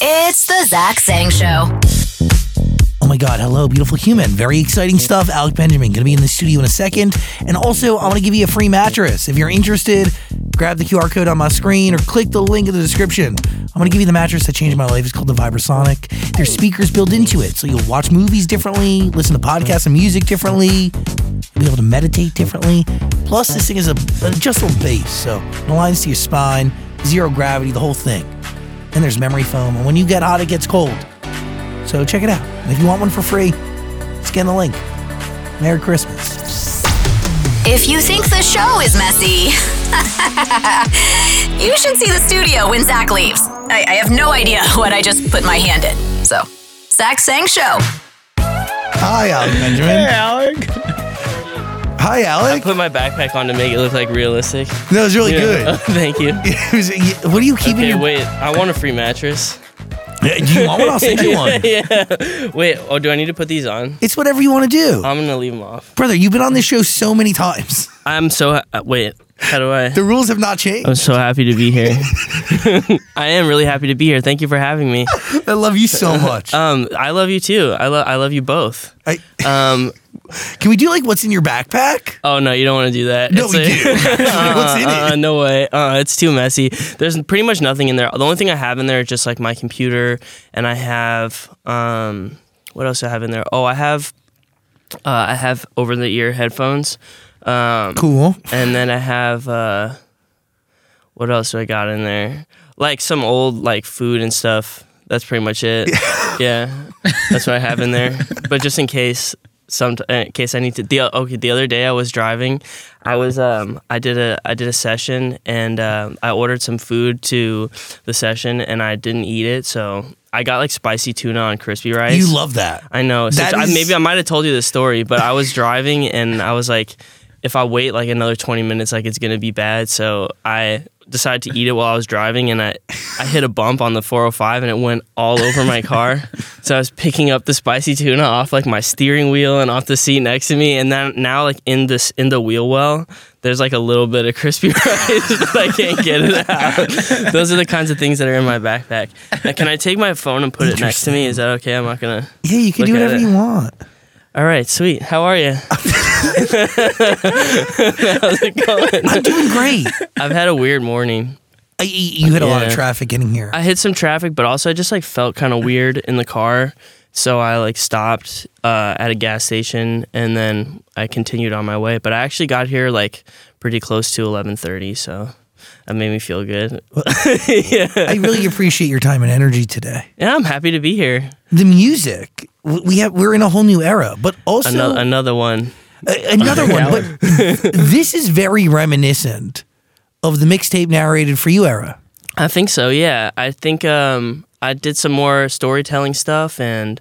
It's the Zach Sang Show. Oh my God, hello, beautiful human. Very exciting stuff. Alec Benjamin going to be in the studio in a second. And also, I want to give you a free mattress. If you're interested, grab the QR code on my screen or click the link in the description. I'm going to give you the mattress that changed my life. It's called the Vibrasonic. There's speakers built into it, so you'll watch movies differently, listen to podcasts and music differently, be able to meditate differently. Plus, this thing is a, an adjustable base, so it aligns to your spine, zero gravity, the whole thing. And there's memory foam, and when you get hot, it gets cold. So check it out. And if you want one for free, scan the link. Merry Christmas. If you think the show is messy, you should see the studio when Zach leaves. I, I have no idea what I just put my hand in. So, Zach Sang Show. Hi, Alec Benjamin. Alec. Hi, Alex. I Alec. put my backpack on to make it look like realistic. That was really Yeah. good. Thank you. It was- what are you keeping Okay, your? wait. I want a free mattress. Do you want one? I'll send you one. yeah. Wait. Oh, do I need to put these on? It's whatever you want to do, I'm gonna leave them off. brother. You've been on this show so many times. I'm so. Ha- uh, wait. How do I? The rules have not changed. I'm so happy to be here. I am really happy to be here. Thank you for having me. I love you so much. Um, I love you too. I love. I love you both. I, Um. Can we do like what's in your backpack? Oh no, you don't want to do that. No, It's we like- do. what's in Uh, it? no way. Uh, it's too messy. There's pretty much nothing in there. The only thing I have in there is just like my computer, and I have um, what else do I have in there? Oh, I have uh, I have over the ear headphones, um, Cool. and then I have uh, what else do I got in there? Like some old like food and stuff. That's pretty much it. yeah, that's what I have in there. But just in case, some in case I need to. The okay, the other day I was driving. I was um I did a I did a session and um I ordered some food to the session and I didn't eat it, so I got like spicy tuna on crispy rice. You love that. I know. So That I, is- maybe I might have told you this story, but I was driving and I was like, if I wait like another 20 minutes, like it's gonna be bad. So I decided to eat it while I was driving, and I I hit a bump on the 405 and it went all over my car. so I was picking up the spicy tuna off like my steering wheel and off the seat next to me, and then now like in this in the wheel well. There's like a little bit of crispy rice, but I can't get it out. Those are the kinds of things that are in my backpack. Now, can I take my phone and put it next to me? Is that okay? I'm not gonna. Yeah, you can do whatever you want. All right, sweet. How are you? How's it going? I'm doing great. I've had a weird morning. I, you had a lot of Yeah. traffic getting here. I hit some traffic, but also I just like felt kind of weird in the car. So I like stopped uh, at a gas station and then I continued on my way. But I actually got here like pretty close to 11:30, so that made me feel good. yeah. I really appreciate your time and energy today. yeah, I'm happy to be here. The music, we have, we're in a whole new era, but also Another another one. A- another one. But this is very reminiscent of the mixtape narrated for you era. I think so. Yeah, I think um, I did some more storytelling stuff, and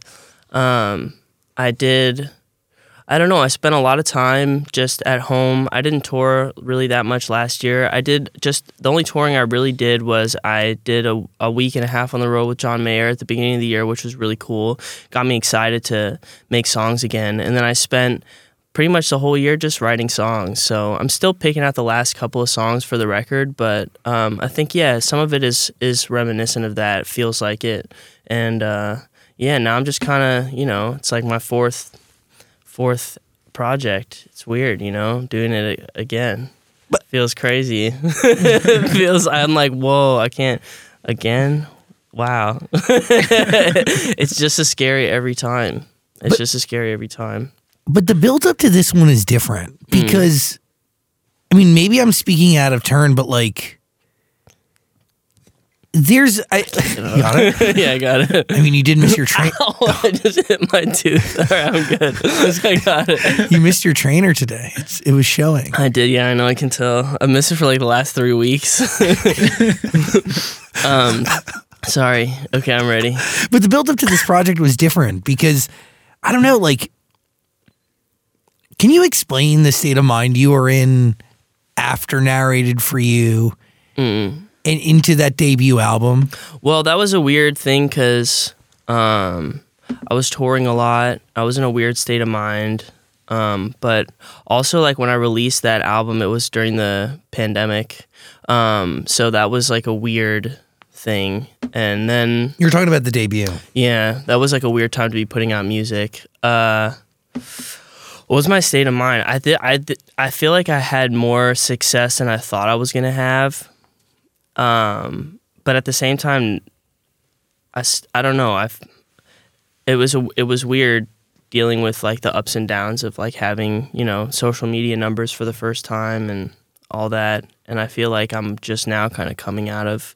um, I did. I don't know. I spent a lot of time just at home. I didn't tour really that much last year. I did just the only touring I really did was I did a, a week and a half on the road with John Mayer at the beginning of the year, which was really cool. Got me excited to make songs again. And then I spent pretty much the whole year just writing songs. So I'm still picking out the last couple of songs for the record, but um, I think yeah, some of it is is reminiscent of that. It feels like it, and uh, yeah, now I'm just kind of you know it's like my fourth fourth project. It's weird, you know, doing it again. But- feels crazy. feels I'm like whoa, I can't again. Wow, it's just as scary every time. It's But- just as scary every time. But the build up to this one is different Hmm. because, I mean, maybe I'm speaking out of turn, but like, there's, I, you got it? yeah, I got it. I mean, you did miss your train. Oh, I just hit my tooth. All right, I'm good. I got it. You missed your trainer today. It's, it was showing. I did, yeah, I know, I can tell. I missed it for like the last three weeks. um, sorry. Okay, I'm ready. But the build up to this project was different because I don't know, like, can you explain the state of mind you were in after narrated for you and into that debut album? Well, that was a weird thing because um, I was touring a lot. I was in a weird state of mind. Um, but also, like when I released that album, it was during the pandemic. Um, so that was like a weird thing. And then You're talking about the debut. yeah, that was like a weird time to be putting out music. Uh, what was my state of mind? I th- I th- I feel like I had more success than I thought I was gonna have. Um, but at the same time, I, I don't know. I it was a, it was weird dealing with like the ups and downs of like having you know social media numbers for the first time and all that. And I feel like I'm just now kind of coming out of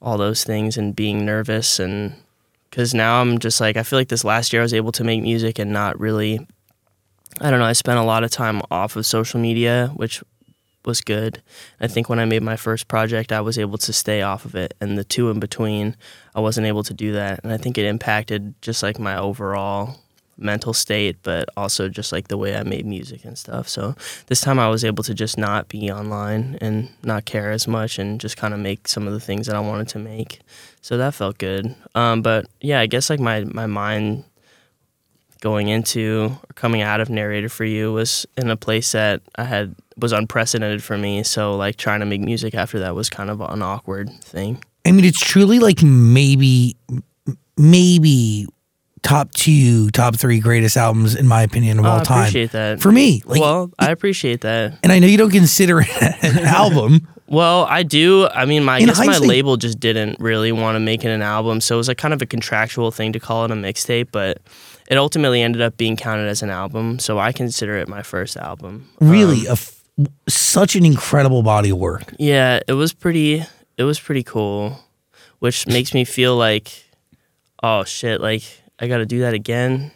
all those things and being nervous and because now I'm just like I feel like this last year I was able to make music and not really I don't know I spent a lot of time off of social media which was good I think when I made my first project I was able to stay off of it and the two in between I wasn't able to do that and I think it impacted just like my overall mental state but also just like the way I made music and stuff so this time I was able to just not be online and not care as much and just kind of make some of the things that I wanted to make. So that felt good. Um, but yeah, I guess like my, my mind going into or coming out of narrated for you was in a place that I had was unprecedented for me. So like trying to make music after that was kind of an awkward thing. I mean, it's truly like maybe, maybe top two, top three greatest albums in my opinion of Oh, all time. I appreciate that. For me, like, well, I appreciate that. and I know you don't consider it an album. Well, I do. I mean, my I guess my label just didn't really want to make it an album, so it was like kind of a contractual thing to call it a mixtape. But it ultimately ended up being counted as an album, so I consider it my first album. Really, um, a f- such an incredible body of work. Yeah, it was pretty. It was pretty cool, which makes me feel like, oh shit, like I got to do that again.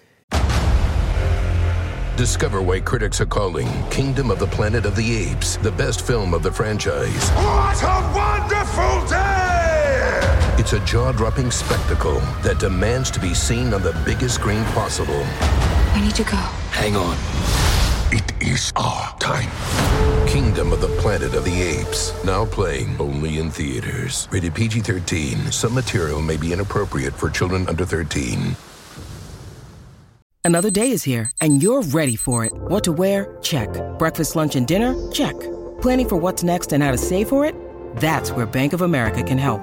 Discover why critics are calling Kingdom of the Planet of the Apes the best film of the franchise. What a wonderful day! It's a jaw dropping spectacle that demands to be seen on the biggest screen possible. I need to go. Hang on. It is our time. Kingdom of the Planet of the Apes. Now playing only in theaters. Rated PG 13. Some material may be inappropriate for children under 13. Another day is here, and you're ready for it. What to wear? Check. Breakfast, lunch, and dinner? Check. Planning for what's next and how to save for it? That's where Bank of America can help.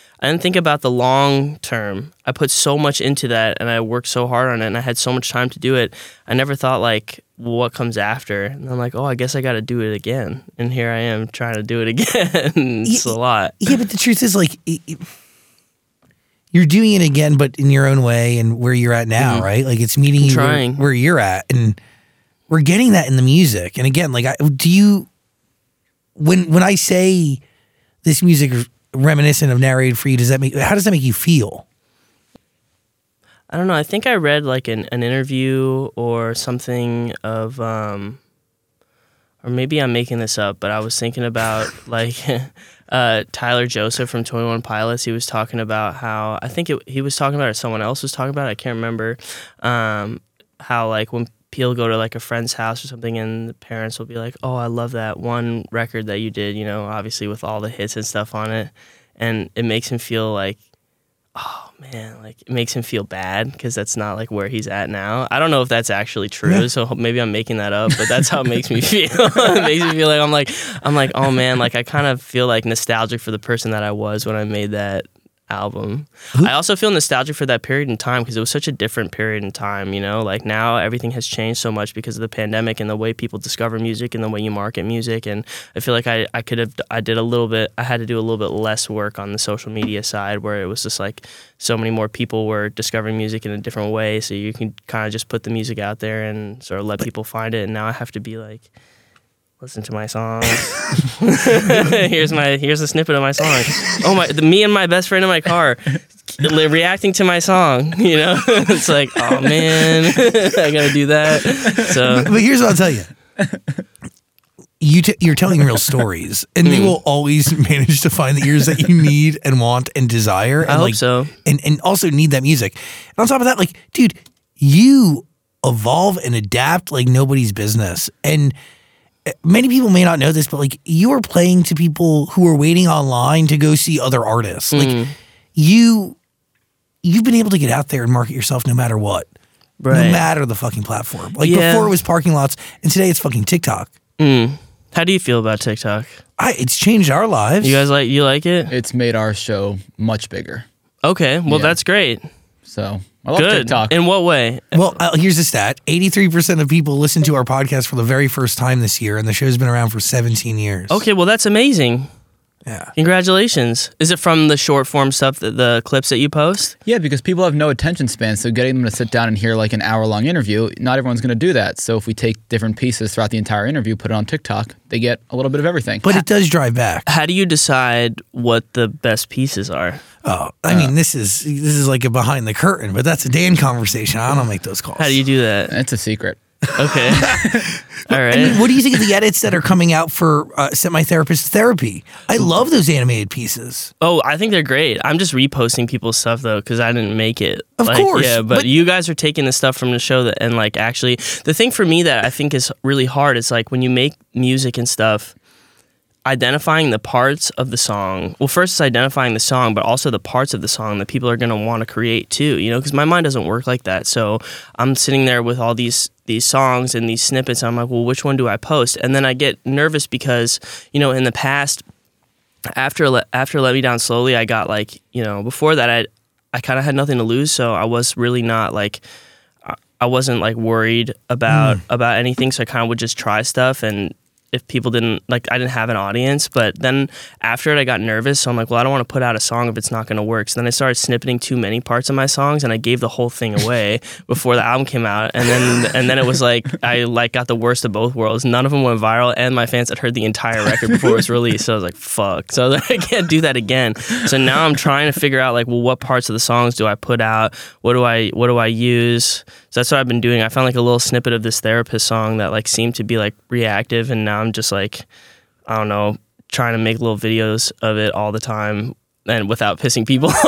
I didn't think about the long term. I put so much into that and I worked so hard on it and I had so much time to do it. I never thought like what comes after. And I'm like, oh, I guess I got to do it again. And here I am trying to do it again. it's a lot. yeah, but the truth is, like, it, it- you're doing it again, but in your own way and where you're at now, right? Like, it's meeting you where, Mm-hmm. trying. where you're at, and we're getting that in the music. And again, like, I, do you when when I say this music reminiscent of narrated for you, does that make how does that make you feel? I don't know. I think I read like an, an interview or something of, um, or maybe I'm making this up, but I was thinking about like uh, Tyler Joseph from 21 Pilots. He was talking about how, I think it, he was talking about it, someone else was talking about it, I can't remember, um, how like when people go to like a friend's house or something and the parents will be like, oh, I love that one record that you did, you know, obviously with all the hits and stuff on it. And it makes him feel like, oh man, like it makes him feel bad because that's not like where he's at now. I don't know if that's actually true, so maybe I'm making that up, but that's how it makes me feel. it makes me feel like I'm like I'm like, oh man, like I kind of feel like nostalgic for the person that I was when I made that album. I also feel nostalgic for that period in time because it was such a different period in time, you know? Like now everything has changed so much because of the pandemic and the way people discover music and the way you market music and I feel like I, I could have I did a little bit I had to do a little bit less work on the social media side where it was just like so many more people were discovering music in a different way so you can kind of just put the music out there and sort of let people find it and now I have to be like listen to my song. here's my here's a snippet of my song. Oh my, the, me and my best friend in my car, reacting to my song. You know, it's like, oh man, I gotta do that. So But here's what I'll tell you. you t- you're telling real stories, and Hmm. they will always manage to find the ears that you need and want and desire. And I hope like, so. And and also need that music. And on top of that, like, dude, you evolve and adapt like nobody's business. And many people may not know this, but like, you are playing to people who are waiting online to go see other artists. Like, mm. you you've been able to get out there and market yourself no matter what. No matter the fucking platform. Like Yeah. before it was parking lots, and today it's fucking TikTok. Mm. How do you feel about TikTok? I, it's changed our lives. You guys like you like it? It's made our show much bigger. Okay, well Yeah. that's great. So I love Good. TikTok. In what way? well, uh, here's the stat: eighty-three percent of people listen to our podcast for the very first time this year, and the show's been around for seventeen years. Okay, well that's amazing. Yeah. Congratulations. Is it from the short form stuff that the clips that you post? yeah, because people have no attention span. So getting them to sit down and hear like an hour long interview, not everyone's going to do that. So if we take different pieces throughout the entire interview, put it on TikTok, they get a little bit of everything. But it does drive back. How do you decide what the best pieces are? Oh, I mean, this is this is like a behind the curtain, but that's a Dan conversation. I don't make those calls. How do you do that? it's a secret. Okay. All I mean, what do you think of the edits that are coming out for uh, Sent My Therapist Therapy? I love those animated pieces. Oh, I think they're great. I'm just reposting people's stuff though because I didn't make it. Of Like, course, yeah. But, but- you guys are taking the stuff from the show that and like actually the thing for me that I think is really hard is like when you make music and stuff, identifying the parts of the song. Well, first it's identifying the song, but also the parts of the song that people are going to want to create too. You know, because my mind doesn't work like that. So I'm sitting there with all these these songs and these snippets. And I'm like, well, which one do I post? And then I get nervous because you know in the past after after let me down slowly i got like you know before that i i kind of had nothing to lose so i was really not like I- i wasn't like worried about mm. about anything so i kind of would just try stuff and if people didn't like i didn't have an audience but then after it i got nervous so i'm like well i don't want to put out a song if it's not going to work. So then i started snippeting too many parts of my songs and i gave the whole thing away before the album came out and then and then it was like i like got the worst of both worlds. None of them went viral and my fans had heard the entire record before it was released so i was like fuck. So I like, i can't do that again. So now i'm trying to figure out like well what parts of the songs do i put out? What do i what do i use so that's what i've been doing i found like a little snippet of this therapist song that like seemed to be like reactive and now i'm just like i don't know trying to make little videos of it all the time and without pissing people off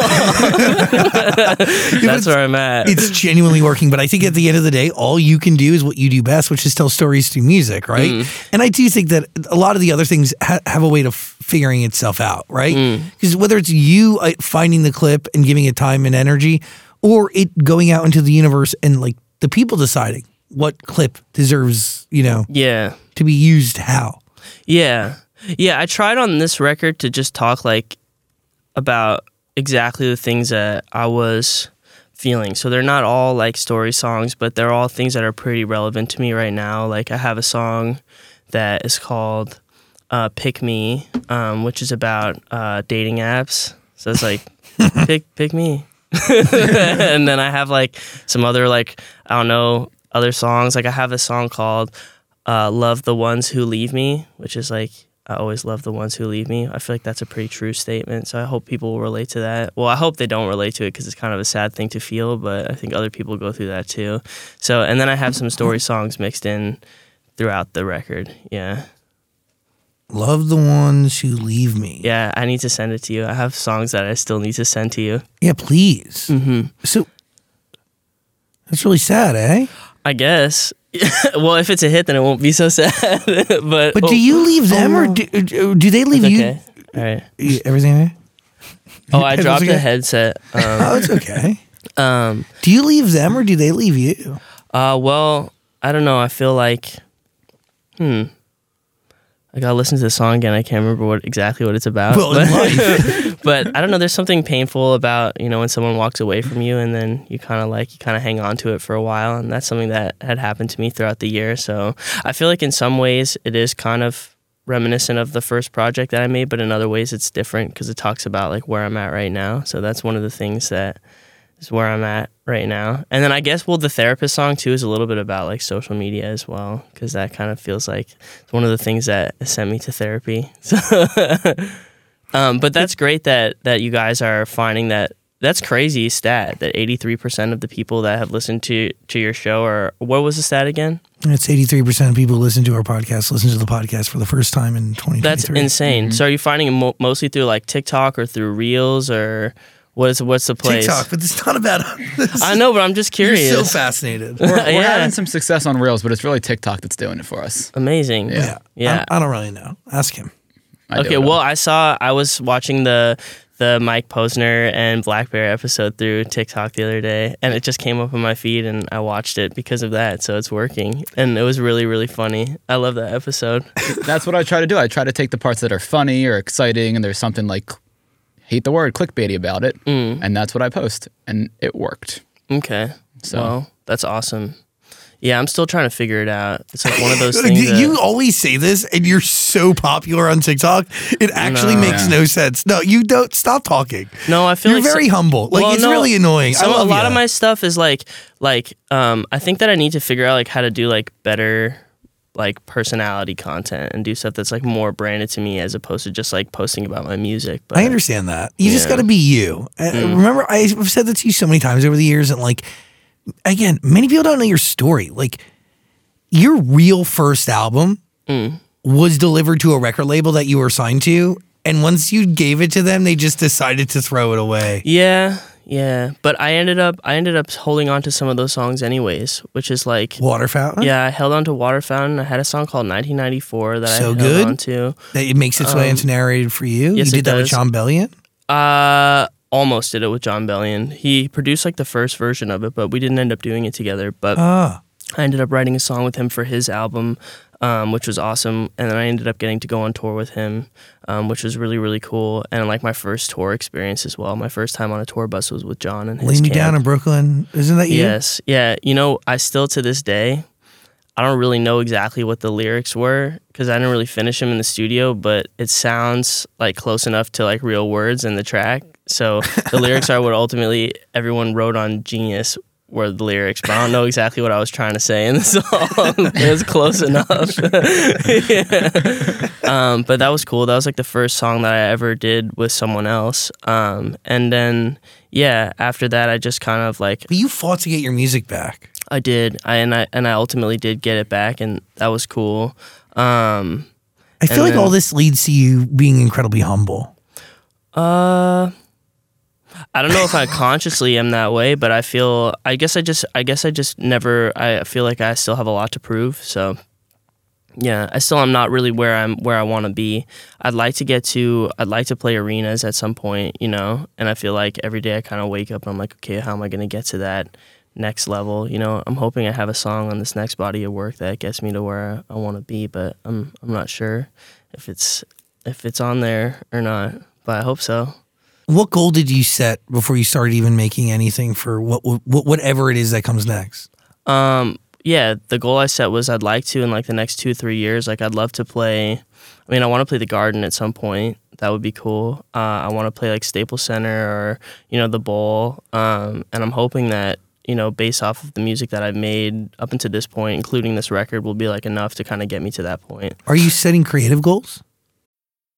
that's where i'm at It's genuinely working, but I think at the end of the day, all you can do is what you do best, which is tell stories through music, right? Mm. And I do think that a lot of the other things ha- have a way of figuring itself out, right? Mm. Because whether it's you uh, finding the clip and giving it time and energy, or it going out into the universe and like the people deciding what clip deserves, you know, yeah to be used how. Yeah. Yeah, I tried on this record to just talk like about exactly the things that I was feeling. So they're not all like story songs, but they're all things that are pretty relevant to me right now. Like I have a song that is called uh, "Pick Me," um, which is about uh, dating apps. So it's like pick pick me, and then I have like some other like I don't know other songs. Like I have a song called uh, "Love the Ones Who Leave Me," which is like I always love the ones who leave me. I feel like that's a pretty true statement. So I hope people will relate to that. Well, I hope they don't relate to it because it's kind of a sad thing to feel, but I think other people go through that too. So, and then I have some story songs mixed in throughout the record. Yeah. Love the ones who leave me. Yeah. I need to send it to you. I have songs that I still need to send to you. Yeah, please. Mm-hmm. So that's really sad, eh? I guess. well, if it's a hit, then it won't be so sad. but But do you leave them or do, do they leave It's you? All right. you? Everything okay? Oh, I dropped okay? the headset. Um, Oh, it's okay. um, Do you leave them or do they leave you? Uh, well, I don't know. I feel like, hmm. I gotta listen to the song again. I can't remember what exactly what it's about. Well, life. but I don't know. There's something painful about you know when someone walks away from you, and then you kind of like you kind of hang on to it for a while, and that's something that had happened to me throughout the year. So I feel like in some ways it is kind of reminiscent of the first project that I made, but in other ways it's different because it talks about like where I'm at right now. So that's one of the things that is where I'm at right now. And then I guess well the therapist song too is a little bit about like social media as well because that kind of feels like it's one of the things that sent me to therapy. So um, but that's great that that you guys are finding that that's crazy stat that 83% of the people that have listened to to your show are what was the stat again? It's 83% of people who listen to our podcast listen to the podcast for the first time in 2023. That's insane. Mm-hmm. So are you finding it mo- mostly through like TikTok or through Reels or what is what's the place? TikTok, but it's not about us. I know, but I'm just You're curious. so fascinated. We're, we're Yeah. having some success on Reels, but it's really TikTok that's doing it for us. Amazing. yeah. Yeah. I, I don't really know. Ask him. I Okay, it all. well, I saw I was watching the the Mike Posner and Blackbear episode through TikTok the other day, and it just came up on my feed, and I watched it because of that. So it's working, and it was really really funny. I love that episode. that's what I try to do. I try to take the parts that are funny or exciting, and there's something like hate the word clickbaity about it, Mm. and that's what I post, and it worked. Okay, So- well, that's awesome. Yeah, I'm still trying to figure it out. It's like one of those things. You, that- always say this, and you're so popular on TikTok. It actually No. makes no sense. No, you don't. Stop talking. No, I feel You're like very so- humble. Like Well, it's no, really annoying. So I love a lot ya. of my stuff is like like um I think that I need to figure out like how to do like better like personality content and do stuff that's like more branded to me as opposed to just like posting about my music. But I understand that. You just got to be you. Uh, Remember, I've said that to you so many times over the years, and like, again, many people don't know your story. Like, your real first album was delivered to a record label that you were signed to, and once you gave it to them, they just decided to throw it away. Yeah, yeah. But I ended up I ended up holding on to some of those songs anyways, which is like Water Fountain. yeah, I held on to Water Fountain. I had a song called 1994 that I So held good? on to. that it makes its way into narrated for you. Um, yes, you did that with. Jon Bellion. Uh, almost did it with Jon Bellion. He produced like the first version of it, but we didn't end up doing it together. But Ah, I ended up writing a song with him for his album, um, which was awesome. And then I ended up getting to go on tour with him, um, which was really really cool. And like my first tour experience as well. My first time on a tour bus was with John and his lay me camp. down in Brooklyn. Isn't that you? Yes, yeah. You know, I still to this day, I don't really know exactly what the lyrics were because I didn't really finish them in the studio, but it sounds like close enough to like real words in the track. So the lyrics are what ultimately everyone wrote on Genius were the lyrics, but I don't know exactly what I was trying to say in the song. it was close enough. Yeah. um, but that was cool. That was like the first song that I ever did with someone else. Um, and then, yeah, after that, I just kind of like But you fought to get your music back. I did, I and I and I ultimately did get it back, and that was cool. Um, I feel like then- all this leads to you being incredibly humble. uh, I don't know if I consciously am that way, but I feel. I guess I just. I guess I just never. I feel like I still have a lot to prove. So, yeah, I still am not really where I'm where I want to be. I'd like to get to. I'd like to play arenas at some point, you know. And I feel like every day I kind of wake up and I'm like, okay, how am I going to get to that next level? You know, I'm hoping I have a song on this next body of work that gets me to where I want to be, but I'm I'm not sure if it's if it's on there or not. But I hope so. What goal did you set before you started even making anything for what, what whatever it is that comes next? Um, yeah, the goal I set was I'd like to in like the next two three years. Like I'd love to play. I mean, I want to play the Garden at some point. That would be cool. Uh, I want to play like Staples Center or you know the Bowl. Um, and I'm hoping that you know based off of the music that I've made up until this point, including this record, will be like enough to kind of get me to that point. Are you setting creative goals?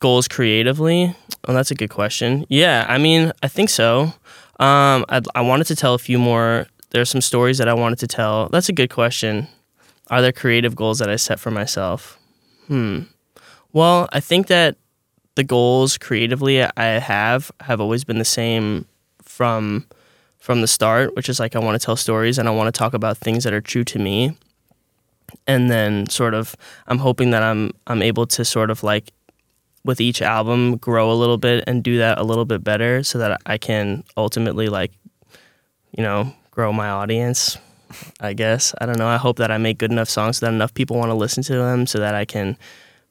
Goals creatively? Oh, that's a good question. Yeah, I mean, I think so. Um, I, I wanted to tell a few more. There's some stories that I wanted to tell. That's a good question. Are there creative goals that I set for myself? Hmm. Well, I think that the goals creatively I have have always been the same from from the start, which is like I want to tell stories and I want to talk about things that are true to me. And then sort of I'm hoping that I'm I'm able to sort of like with each album grow a little bit and do that a little bit better so that I can ultimately like you know grow my audience I guess. I don't know. I hope that I make good enough songs so that enough people want to listen to them so that I can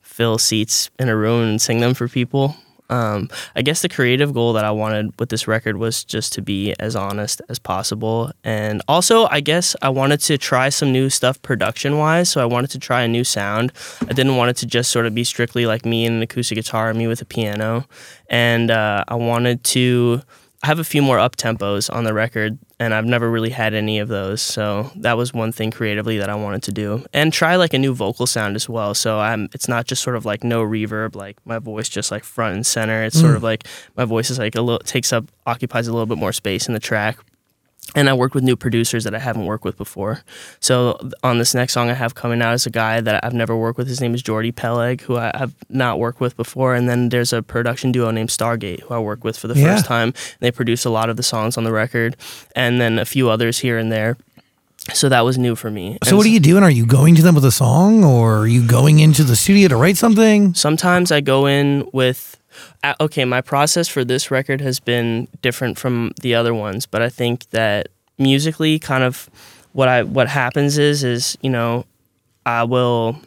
fill seats in a room and sing them for people Um, I guess the creative goal that I wanted with this record was just to be as honest as possible. And also, I guess I wanted to try some new stuff production wise. So I wanted to try a new sound. I didn't want it to just sort of be strictly like me and an acoustic guitar, me with a piano. And uh, I wanted to have a few more up tempos on the record, and I've never really had any of those. So that was one thing creatively that I wanted to do, and try like a new vocal sound as well. So I'm, it's not just sort of like no reverb, like my voice just like front and center. It's sort mm. of like my voice is like a little takes up occupies a little bit more space in the track. And I worked with new producers that I haven't worked with before. So on this next song I have coming out is a guy that I've never worked with. His name is Jordy Peleg, who I, have not worked with before. And then there's a production duo named Stargate, who I worked with for the Yeah. first time. They produce a lot of the songs on the record, and then a few others here and there. So that was new for me. So And what are you doing? Are you going to them with a song, or are you going into the studio to write something? sometimes I go in with Uh, okay, my process for this record has been different from the other ones, but I think that musically kind of what I what happens is is, you know, I will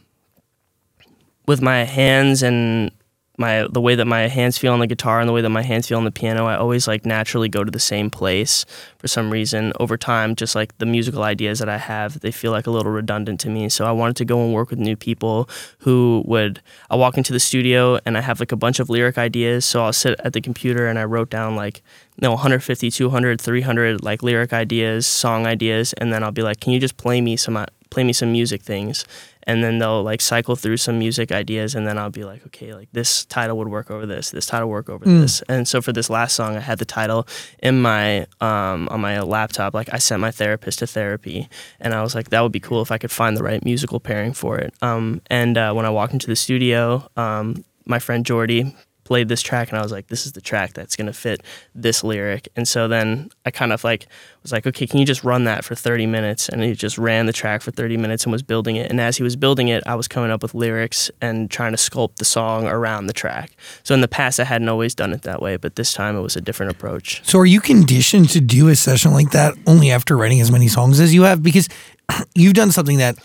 with my hands and my the way that my hands feel on the guitar and the way that my hands feel on the piano, I always like naturally go to the same place for some reason. Over time, just like the musical ideas that I have, they feel like a little redundant to me. So I wanted to go and work with new people who would I walk into the studio and I have like a bunch of lyric ideas. So I'll sit at the computer and I wrote down like you know 150, 200, 300 like lyric ideas, song ideas, and then I'll be like, "Can you just play me some uh, play me some music things?" and then they'll like cycle through some music ideas and then I'll be like, okay, like this title would work over this, this title would work over this. And so for this last song I had the title in my um on my laptop. Like I sent my therapist to therapy and I was like, that would be cool if I could find the right musical pairing for it. Um and uh, when I walked into the studio, um my friend Jordy played this track and I was like, this is the track that's gonna fit this lyric. And so then I kind of like was like, okay, can you just run that for 30 minutes? And he just ran the track for 30 minutes and was building it. And as he was building it, I was coming up with lyrics and trying to sculpt the song around the track. So in the past, I hadn't always done it that way, but this time it was a different approach. So are you conditioned to do a session like that only after writing as many songs as you have? Because you've done something that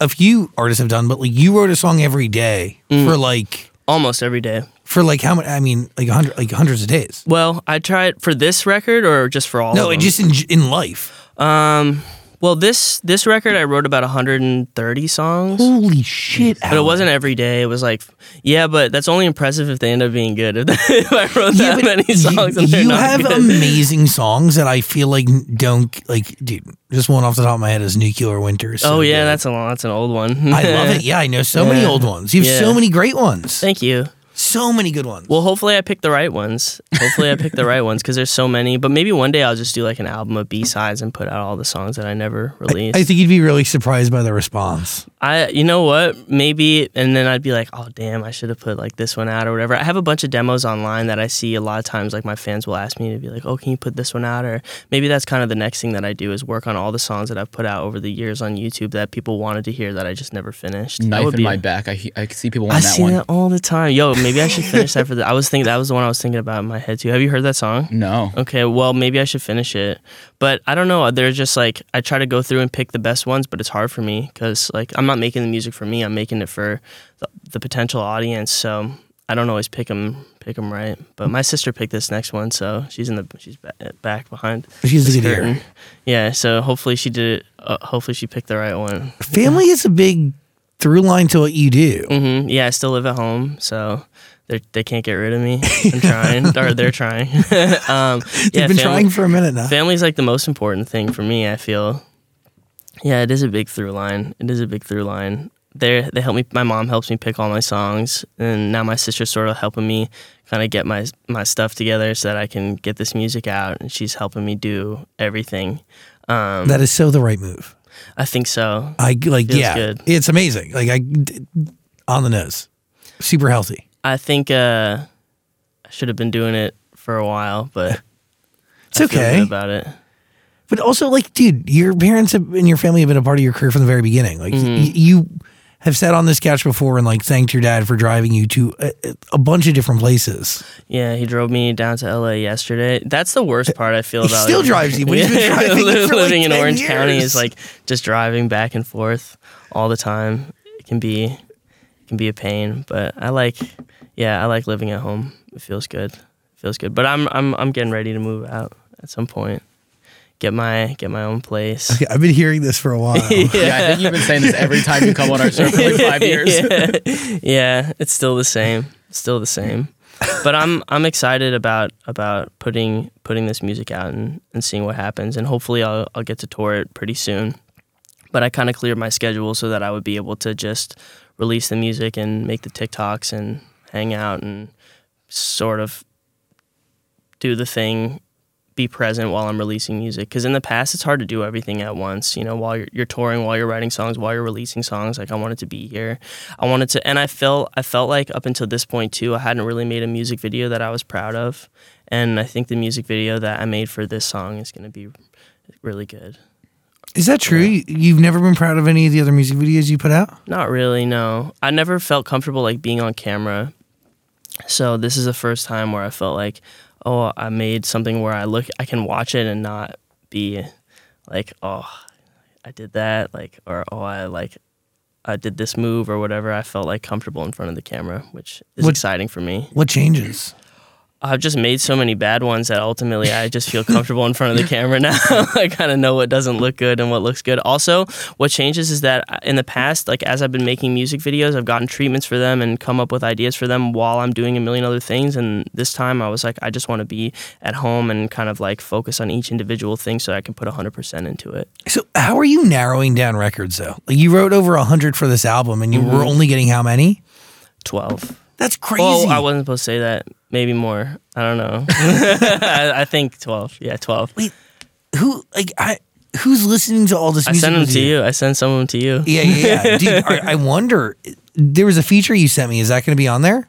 a few artists have done, but like you wrote a song every day Mm. for like Almost every day. for like how many? I mean, like a hundred, like hundreds of days. Well, I try it for this record or just for all no, of it them? just in in life. Um, well, this this record I wrote about 130 songs. Holy shit! But it wasn't every day. It was like, yeah, but that's only impressive if they end up being good. If, I wrote Yeah, that many songs you, and they're you not have good. amazing songs that I feel like don't like. Dude, just one off the top of my head is "Nuclear Winter." so oh yeah, good. that's a long, that's an old one. I love it. Yeah, I know so many old ones. You have Yeah. so many great ones. Thank you. So many good ones. Well, hopefully I picked the right ones. Hopefully I picked the right ones because there's so many. But maybe one day I'll just do like an album of B sides and put out all the songs that I never released. I think you'd be really surprised by the response. I, you know what? Maybe, and then I'd be like, oh damn, I should have put like this one out or whatever. I have a bunch of demos online that I see a lot of times. Like my fans will ask me to be like, oh, can you put this one out? Or maybe that's kind of the next thing that I do is work on all the songs that I've put out over the years on YouTube that people wanted to hear that I just never finished. That Knife would in be- my back. I I see people I want that see one. that all the time. Yo, maybe I should finish that for the. I was thinking that was the one I was thinking about in my head too. Have you heard that song? No. Okay, well maybe I should finish it, but I don't know. They're just like I try to go through and pick the best ones, but it's hard for me because like I'm not making the music for me. I'm making it for the, the potential audience. So I don't always pick them pick them right. But my sister picked this next one, so she's in the she's ba- back behind. She's this curtain. Yeah, so hopefully she did. it. Uh, hopefully she picked the right one. Family is a big through line to what you do. hmm Yeah, I still live at home, so they they can't get rid of me. I'm trying, or they're trying. um, yeah, been family- trying for a minute now. Family's like the most important thing for me. I feel. Yeah, it is a big through line. It is a big through line. They they help me. My mom helps me pick all my songs, and now my sister's sort of helping me kind of get my my stuff together so that I can get this music out. And she's helping me do everything. Um, that is so the right move. I think so. I like Feels yeah, good. it's amazing. Like I on the nose, super healthy. I think uh, I should have been doing it for a while, but It's I okay. about it. But also, like, dude, your parents have, and your family have been a part of your career from the very beginning. Like, Mm-hmm. y- you have sat on this couch before and like thanked your dad for driving you to a, a bunch of different places. Yeah, he drove me down to LA yesterday. That's the worst part I feel He about still drives you, he's been driving for, like, living in 10 Orange County is like just driving back and forth all the time. It can be it can be a pain, but I like yeah, I like living at home it feels good. It feels good. But I'm I'm I'm getting ready to move out at some point. Get my get my own place. Okay, I've been hearing this for a while. Yeah. I think you've been saying this every time you come on our show for like five years. yeah. yeah, it's still the same. Still the same. But I'm I'm excited about about putting putting this music out and, and seeing what happens and hopefully I'll I'll get to tour it pretty soon. But I kind of cleared my schedule so that I would be able to just release the music and make the TikToks and hang out and sort of do the thing be present while I'm releasing music. Because in the past, it's hard to do everything at once. You know, while you're, you're touring, while you're writing songs, while you're releasing songs. Like I wanted to be here. I wanted to, and I felt I felt like up until this point too, I hadn't really made a music video that I was proud of. And I think the music video that I made for this song is going to be really good. Is that true? You- You've never been proud of any of the other music videos you put out? Not really, no. I never felt comfortable like being on camera. So this is the first time where I felt like, oh, I made something where I look I can watch it and not be like, oh, I did that, like or oh, I like I did this move or whatever. I felt like comfortable in front of the camera, which is What- exciting for me. What changes? I've just made so many bad ones that ultimately I just feel comfortable in front of the camera now. I kind of know what doesn't look good and what looks good. Also, what changes is that in the past, like as I've been making music videos, I've gotten treatments for them and come up with ideas for them while I'm doing a million other things. And this time I was like, I just want to be at home and kind of like focus on each individual thing so I can put 100% into it. So, how are you narrowing down records though? Like you wrote over a hundred for this album, and you Mm-hmm. were only getting how many? 12. That's crazy. Oh, I wasn't supposed to say that. Maybe more. I don't know. I, I think 12. Yeah, 12. Wait, Who like I? Who's listening to all this? I send them to you. I send some of them to you. Yeah, yeah, yeah. Dude, I, I wonder. There was a feature you sent me. Is that going to be on there,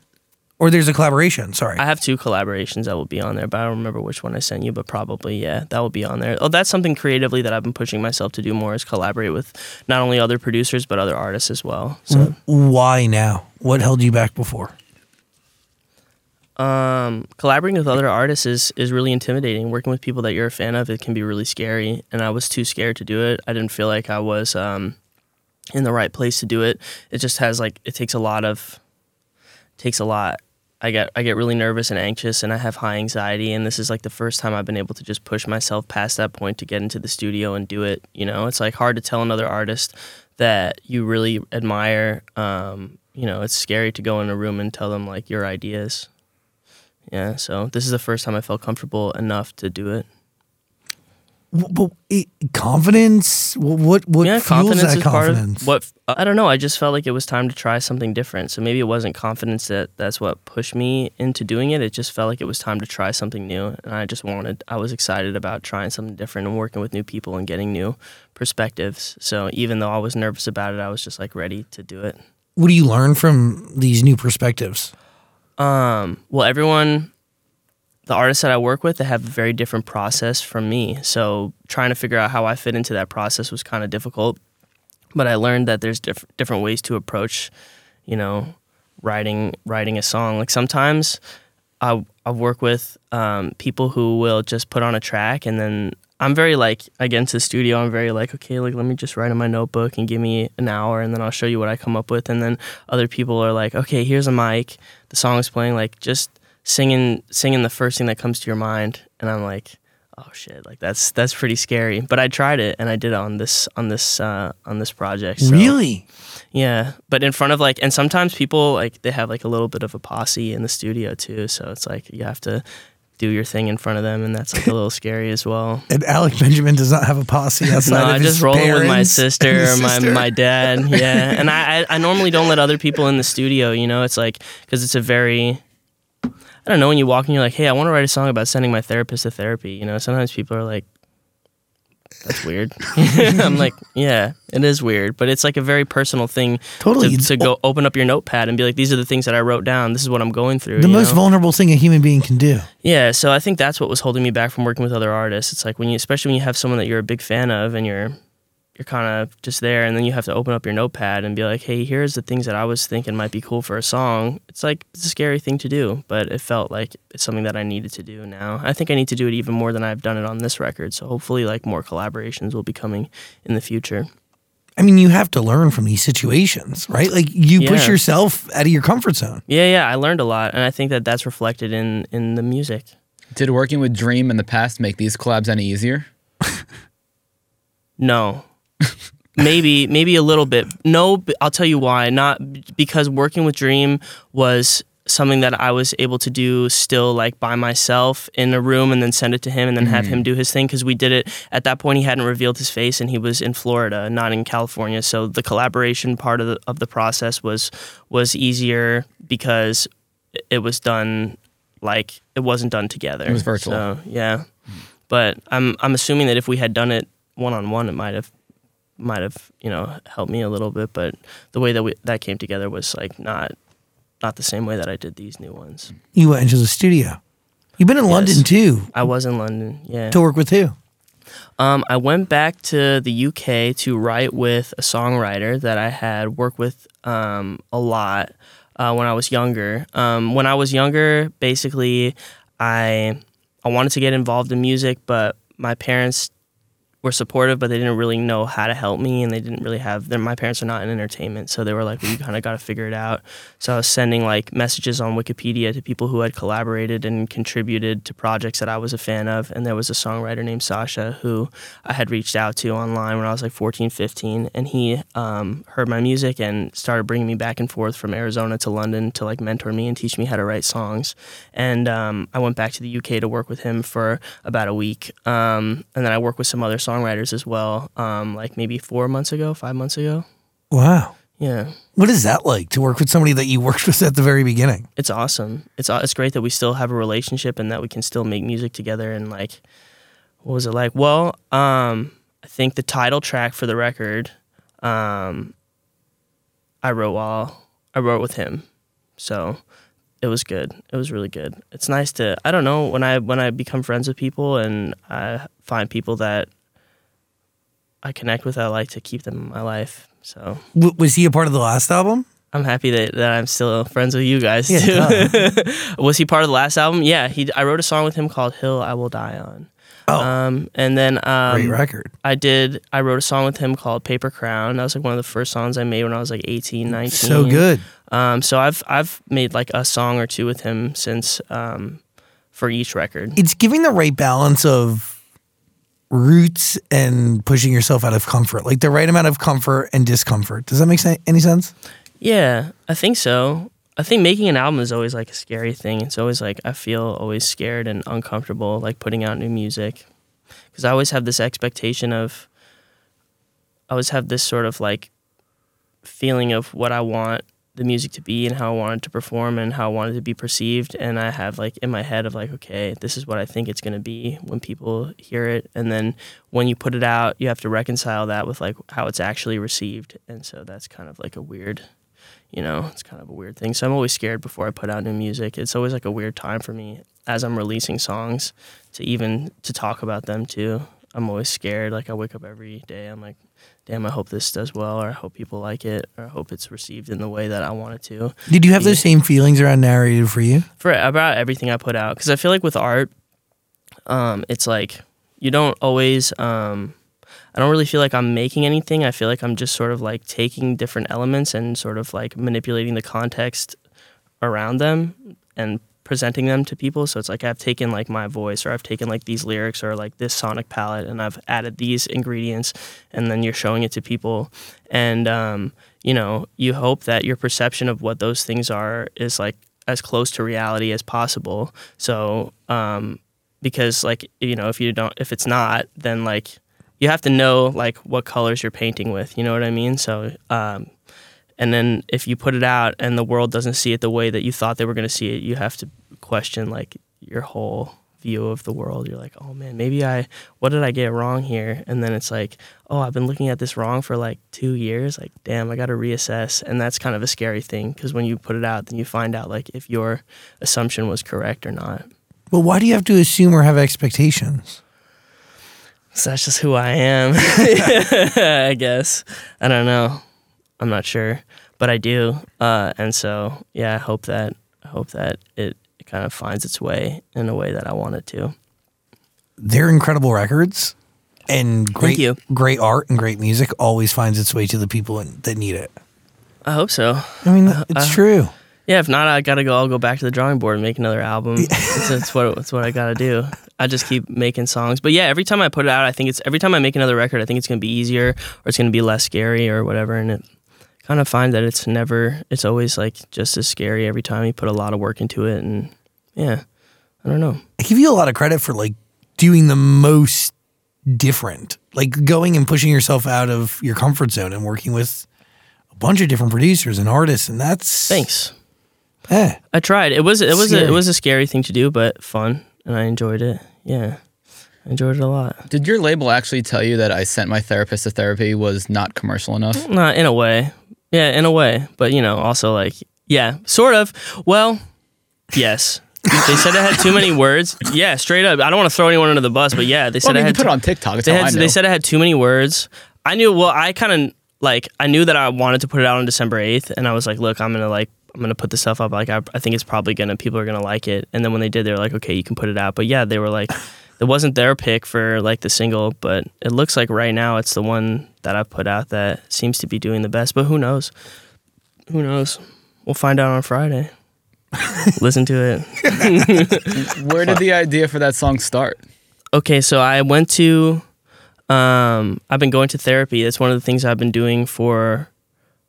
or there's a collaboration? Sorry. I have two collaborations that will be on there, but I don't remember which one I sent you. But probably, yeah, that will be on there. Oh, that's something creatively that I've been pushing myself to do more is collaborate with not only other producers but other artists as well. So, Why now? What held you back before? Um, collaborating with other artists is is really intimidating. Working with people that you're a fan of, it can be really scary. And I was too scared to do it. I didn't feel like I was um, in the right place to do it. It just has like it takes a lot of takes a lot. I get I get really nervous and anxious and I have high anxiety and this is like the first time I've been able to just push myself past that point to get into the studio and do it. You know, it's like hard to tell another artist that you really admire. Um, you know, it's scary to go in a room and tell them like your ideas. Yeah, so this is the first time I felt comfortable enough to do it. But confidence. What what yeah, fuels confidence that is confidence? part of what I don't know. I just felt like it was time to try something different. So maybe it wasn't confidence that that's what pushed me into doing it. It just felt like it was time to try something new, and I just wanted. I was excited about trying something different and working with new people and getting new perspectives. So even though I was nervous about it, I was just like ready to do it. What do you learn from these new perspectives? Um, well, everyone, the artists that I work with, they have a very different process from me. So trying to figure out how I fit into that process was kind of difficult. But I learned that there's diff- different ways to approach, you know, writing writing a song. Like sometimes I I work with um, people who will just put on a track and then I'm very like I get into the studio. I'm very like okay, like let me just write in my notebook and give me an hour, and then I'll show you what I come up with. And then other people are like, okay, here's a mic, the song's playing, like just singing singing the first thing that comes to your mind. And I'm like, oh shit, like that's that's pretty scary. But I tried it and I did it on this on this uh, on this project. so- Really? yeah, but in front of like, and sometimes people like they have like a little bit of a posse in the studio too. So it's like you have to do your thing in front of them, and that's like a little scary as well. And Alec Benjamin does not have a posse outside No, I just roll with my sister and or my sister. my dad. Yeah, and I, I I normally don't let other people in the studio. You know, it's like because it's a very I don't know when you walk in, you're like, hey, I want to write a song about sending my therapist to therapy. You know, sometimes people are like. That's weird. I'm like, yeah, it is weird, but it's like a very personal thing Totally. to, to go open up your notepad and be like, these are the things that I wrote down. This is what I'm going through. the most know? vulnerable thing a human being can do. Yeah, so I think that's what was holding me back from working with other artists. It's like when you, especially when you have someone that you're a big fan of, and you're you're kind of just there, and then you have to open up your notepad and be like, "Hey, here's the things that I was thinking might be cool for a song." It's like it's a scary thing to do, but it felt like it's something that I needed to do now. I think I need to do it even more than I've done it on this record. So hopefully, like more collaborations will be coming in the future. I mean, you have to learn from these situations, right? Like you push yourself out of your comfort zone. Yeah, yeah, I learned a lot, and I think that that's reflected in in the music. Did working with Dream in the past make these collabs any easier? No. maybe maybe a little bit. No, I'll tell you why. Not because working with Dream was something that I was able to do still like by myself in a room and then send it to him and then have him mm-hmm. do his thing because we did it at that point he hadn't revealed his face and he was in Florida not in California so the collaboration part of the, of the process was was easier because it- it was done like it wasn't done together It was virtual. so yeah but I'm I'm assuming that if we had done it one on one, it might have might have you know helped me a little bit. But the way that we that came together was like not not the same way that I did these new ones. You went into the studio. You've been in London too I was in London, yeah. to work with who? Um, I went back to the UK to write with a songwriter that I had worked with um, a lot uh, when I was younger. Um, when I was younger, basically, I I wanted to get involved in music, but my parents were supportive, but they didn't really know how to help me, and they didn't really have. My parents are not in entertainment, so they were like, "Well, you kind of got to figure it out." So I was sending like messages on Wikipedia to people who had collaborated and contributed to projects that I was a fan of, and there was a songwriter named Sasha who I had reached out to online when I was like 14, 15, and he um, heard my music and started bringing me back and forth from Arizona to London to like mentor me and teach me how to write songs. And um, I went back to the UK to work with him for about a week, um, and then I worked with some other songwriters as well, um, like maybe four months ago, five months ago. Wow. Yeah. What is that like to work with somebody that you worked with at the very beginning? it's awesome. It's it's great that we still have a relationship and that we can still make music together. And like, what was it like? Well, um, I think the title track for the record, um, I wrote while I wrote with him, so it was good. It was really good. It's nice to I don't know when I when I become friends with people and I find people that I connect with. I like to keep them in my life. So W- was he a part of the last album? I'm happy that, that I'm still friends with you guys Yeah, too. Was he part of the last album? Yeah, he. I wrote a song with him called "Hill I Will Die On." Oh, Um, and then um, great record. I did. I wrote a song with him called "Paper Crown." That was like one of the first songs I made when I was like 18, 19. So good. Um, so I've I've made like a song or two with him since um, for each record. It's giving the right balance of roots and pushing yourself out of comfort, like the right amount of comfort and discomfort. Does that make sen- any sense? Yeah, I think so. I think making an album is always like a scary thing. It's always like I feel always scared and uncomfortable like putting out new music because I always have this expectation of I always have this sort of like feeling of what I want the music to be and how I wanted to perform and how I wanted to be perceived and I have like in my head of like okay, this is what I think it's going to be when people hear it and then when you put it out, you have to reconcile that with like how it's actually received and so that's kind of like a weird you know, it's kind of a weird thing. So I'm always scared before I put out new music. It's always like a weird time for me as I'm releasing songs to even to talk about them too. I'm always scared. Like I wake up every day. I'm like, damn, I hope this does well, or I hope people like it, or I hope it's received in the way that I want it to. Did you have those same feelings around narrated for you? For about everything I put out, because I feel like with art, um, it's like you don't always. Um, I don't really feel like I'm making anything. I feel like I'm just sort of like taking different elements and sort of like manipulating the context around them and presenting them to people. So it's like I've taken like my voice or I've taken like these lyrics or like this sonic palette and I've added these ingredients and then you're showing it to people. And, um, you know, you hope that your perception of what those things are is like as close to reality as possible. So, um, because like, you know, if you don't, if it's not, then like, you have to know like what colors you're painting with. You know what I mean? So, um, and then if you put it out and the world doesn't see it the way that you thought they were going to see it, you have to question like your whole view of the world. You're like, oh man, maybe I, what did I get wrong here? And then it's like, oh, I've been looking at this wrong for like two years. Like, damn, I got to reassess. And that's kind of a scary thing because when you put it out, then you find out like if your assumption was correct or not. Well, why do you have to assume or have expectations? So that's just who I am, I guess. I don't know. I'm not sure, but I do. Uh, and so, yeah, I hope that I hope that it, it kind of finds its way in a way that I want it to. They're incredible records. And great, great art and great music always finds its way to the people that need it. I hope so. I mean, uh, it's uh, true. Yeah, if not, I gotta go. I'll go back to the drawing board and make another album. that's, that's what that's what I gotta do. I just keep making songs. But yeah, every time I put it out, I think it's every time I make another record, I think it's gonna be easier or it's gonna be less scary or whatever. And it kind of find that it's never, it's always like just as scary every time you put a lot of work into it. And yeah, I don't know. I give you a lot of credit for like doing the most different, like going and pushing yourself out of your comfort zone and working with a bunch of different producers and artists. And that's Thanks. Eh, I tried. It was it was a, Scary. it was a scary thing to do, but fun, and I enjoyed it. Yeah, I enjoyed it a lot. Did your label actually tell you that I sent my therapist to therapy was not commercial enough? Not in a way. Yeah, in a way, but you know, also like yeah, sort of. Well, yes. They said I had too many words. Yeah, straight up. I don't want to throw anyone under the bus, but yeah, they said Well, I mean, I you had put it on TikTok. That's they, had, I they said I had too many words. I knew. Well, I kind of like I knew that I wanted to put it out on December eighth, and I was like, look, I'm gonna like I'm gonna put this stuff up. Like I, I think it's probably gonna people are gonna like it. And then when they did, they were like, okay, you can put it out. But yeah, they were like, it wasn't their pick for like the single, but it looks like right now it's the one that I put out that seems to be doing the best. But who knows? Who knows? We'll find out on Friday. Listen to it. Where did the idea for that song start? Okay, so I went to um I've been going to therapy. That's one of the things I've been doing for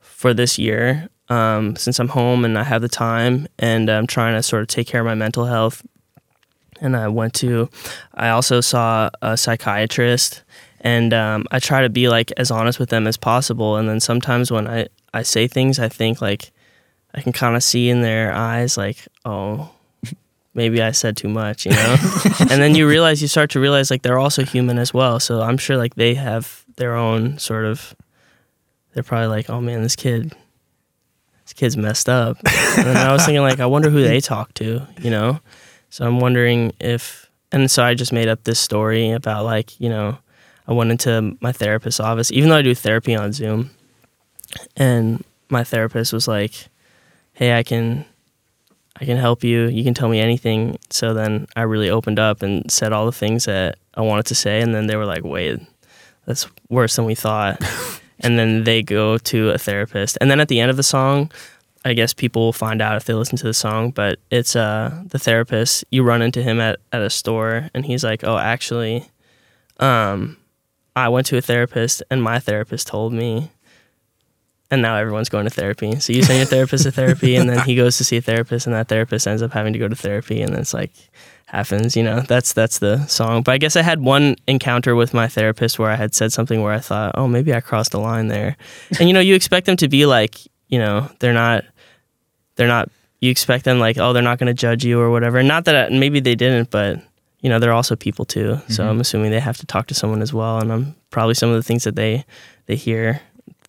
for this year. Um since I'm home and I have the time and I'm trying to sort of take care of my mental health. And I went to I also saw a psychiatrist and um, I try to be like as honest with them as possible and then sometimes when I I say things I think like I can kind of see in their eyes like oh maybe I said too much, you know? and then you realize, you start to realize like they're also human as well. So I'm sure like they have their own sort of, they're probably like, oh man, this kid, this kid's messed up. and I was thinking like, I wonder who they talk to, you know? So I'm wondering if, and so I just made up this story about like, you know, I went into my therapist's office, even though I do therapy on Zoom. And my therapist was like, hey, I can, I can help you. You can tell me anything. So then I really opened up and said all the things that I wanted to say. And then they were like, wait, that's worse than we thought. and then they go to a therapist. And then at the end of the song, I guess people will find out if they listen to the song, but it's uh, the therapist. You run into him at, at a store and he's like, oh, actually, um, I went to a therapist and my therapist told me and now everyone's going to therapy. So you send your therapist to therapy, and then he goes to see a therapist, and that therapist ends up having to go to therapy, and then it's like happens, you know. That's that's the song. But I guess I had one encounter with my therapist where I had said something where I thought, oh, maybe I crossed the line there, and you know, you expect them to be like, you know, they're not, they're not. You expect them like, oh, they're not going to judge you or whatever. Not that I, maybe they didn't, but you know, they're also people too. So mm-hmm. I'm assuming they have to talk to someone as well, and I'm probably some of the things that they they hear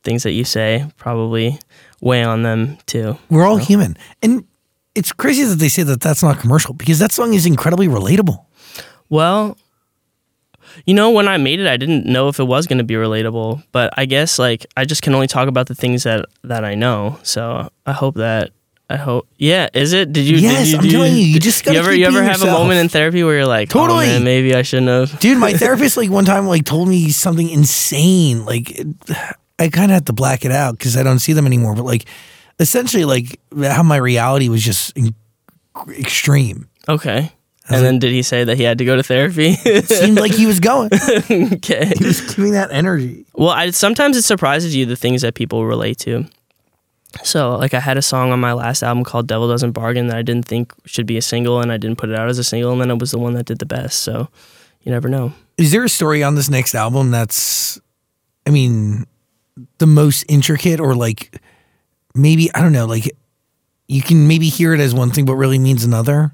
things that you say probably weigh on them too. we're all human. And it's crazy that they say that that's not commercial because that song is incredibly relatable. Well, you know, when I made it, I didn't know if it was going to be relatable, but I guess like I just can only talk about the things that that I know. So I hope that I hope. Yeah, is it? Did you? Yes, did you, I'm telling you, you just you ever you ever have a moment in therapy where you're like, oh, Totally. oh, man, maybe I shouldn't have. Dude, my therapist like one time like told me something insane. Like I kind of had to black it out because I don't see them anymore. But like essentially like how my reality was just in- extreme. Okay. And then did he say that he had to go to therapy? It seemed like he was going. okay. He was giving that energy. Well, I, sometimes it surprises you the things that people relate to. So, like, I had a song on my last album called "Devil Doesn't Bargain" that I didn't think should be a single, and I didn't put it out as a single, and then it was the one that did the best. So, you never know. Is there a story on this next album that's, I mean, the most intricate or like maybe, I don't know, like you can maybe hear it as one thing but really means another?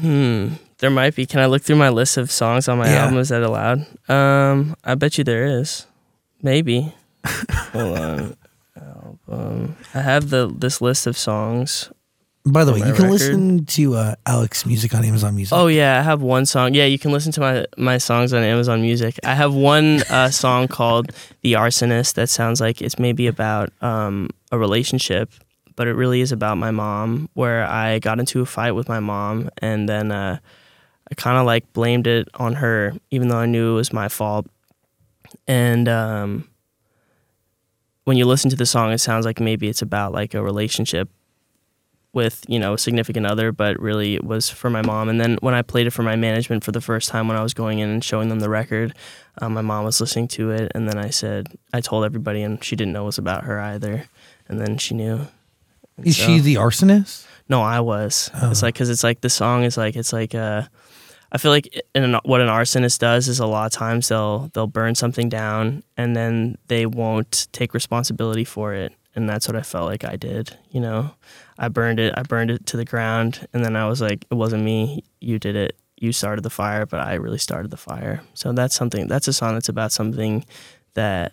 Hmm. There might be. Can I look through my list of songs on my Yeah. album? Is that allowed? Um, I bet you there is. Maybe. Hold on. Album. I have the this list of songs. By the way, you can record? listen to uh, Alec's music on Amazon Music. Oh yeah, I have one song. Yeah, you can listen to my my songs on Amazon Music. I have one uh, song called "The Arsonist" that sounds like it's maybe about um, a relationship, but it really is about my mom. Where I got into a fight with my mom, and then uh, I kind of like blamed it on her, even though I knew it was my fault. and um, when you listen to the song, it sounds like maybe it's about like a relationship with you know a significant other, but really it was for my mom. And then when I played it for my management for the first time, when I was going in and showing them the record, um, my mom was listening to it, and then I said I told everybody, and she didn't know it was about her either, and then she knew. And Is so- she the arsonist? no, I was. It's like because it's like the song is like it's like uh, I feel like in an, what an arsonist does is a lot of times they'll they'll burn something down and then they won't take responsibility for it, and that's what I felt like I did. You know, I burned it. I burned it to the ground, and then I was like, it wasn't me. You did it. You started the fire, but I really started the fire. So that's something. That's a song that's about something that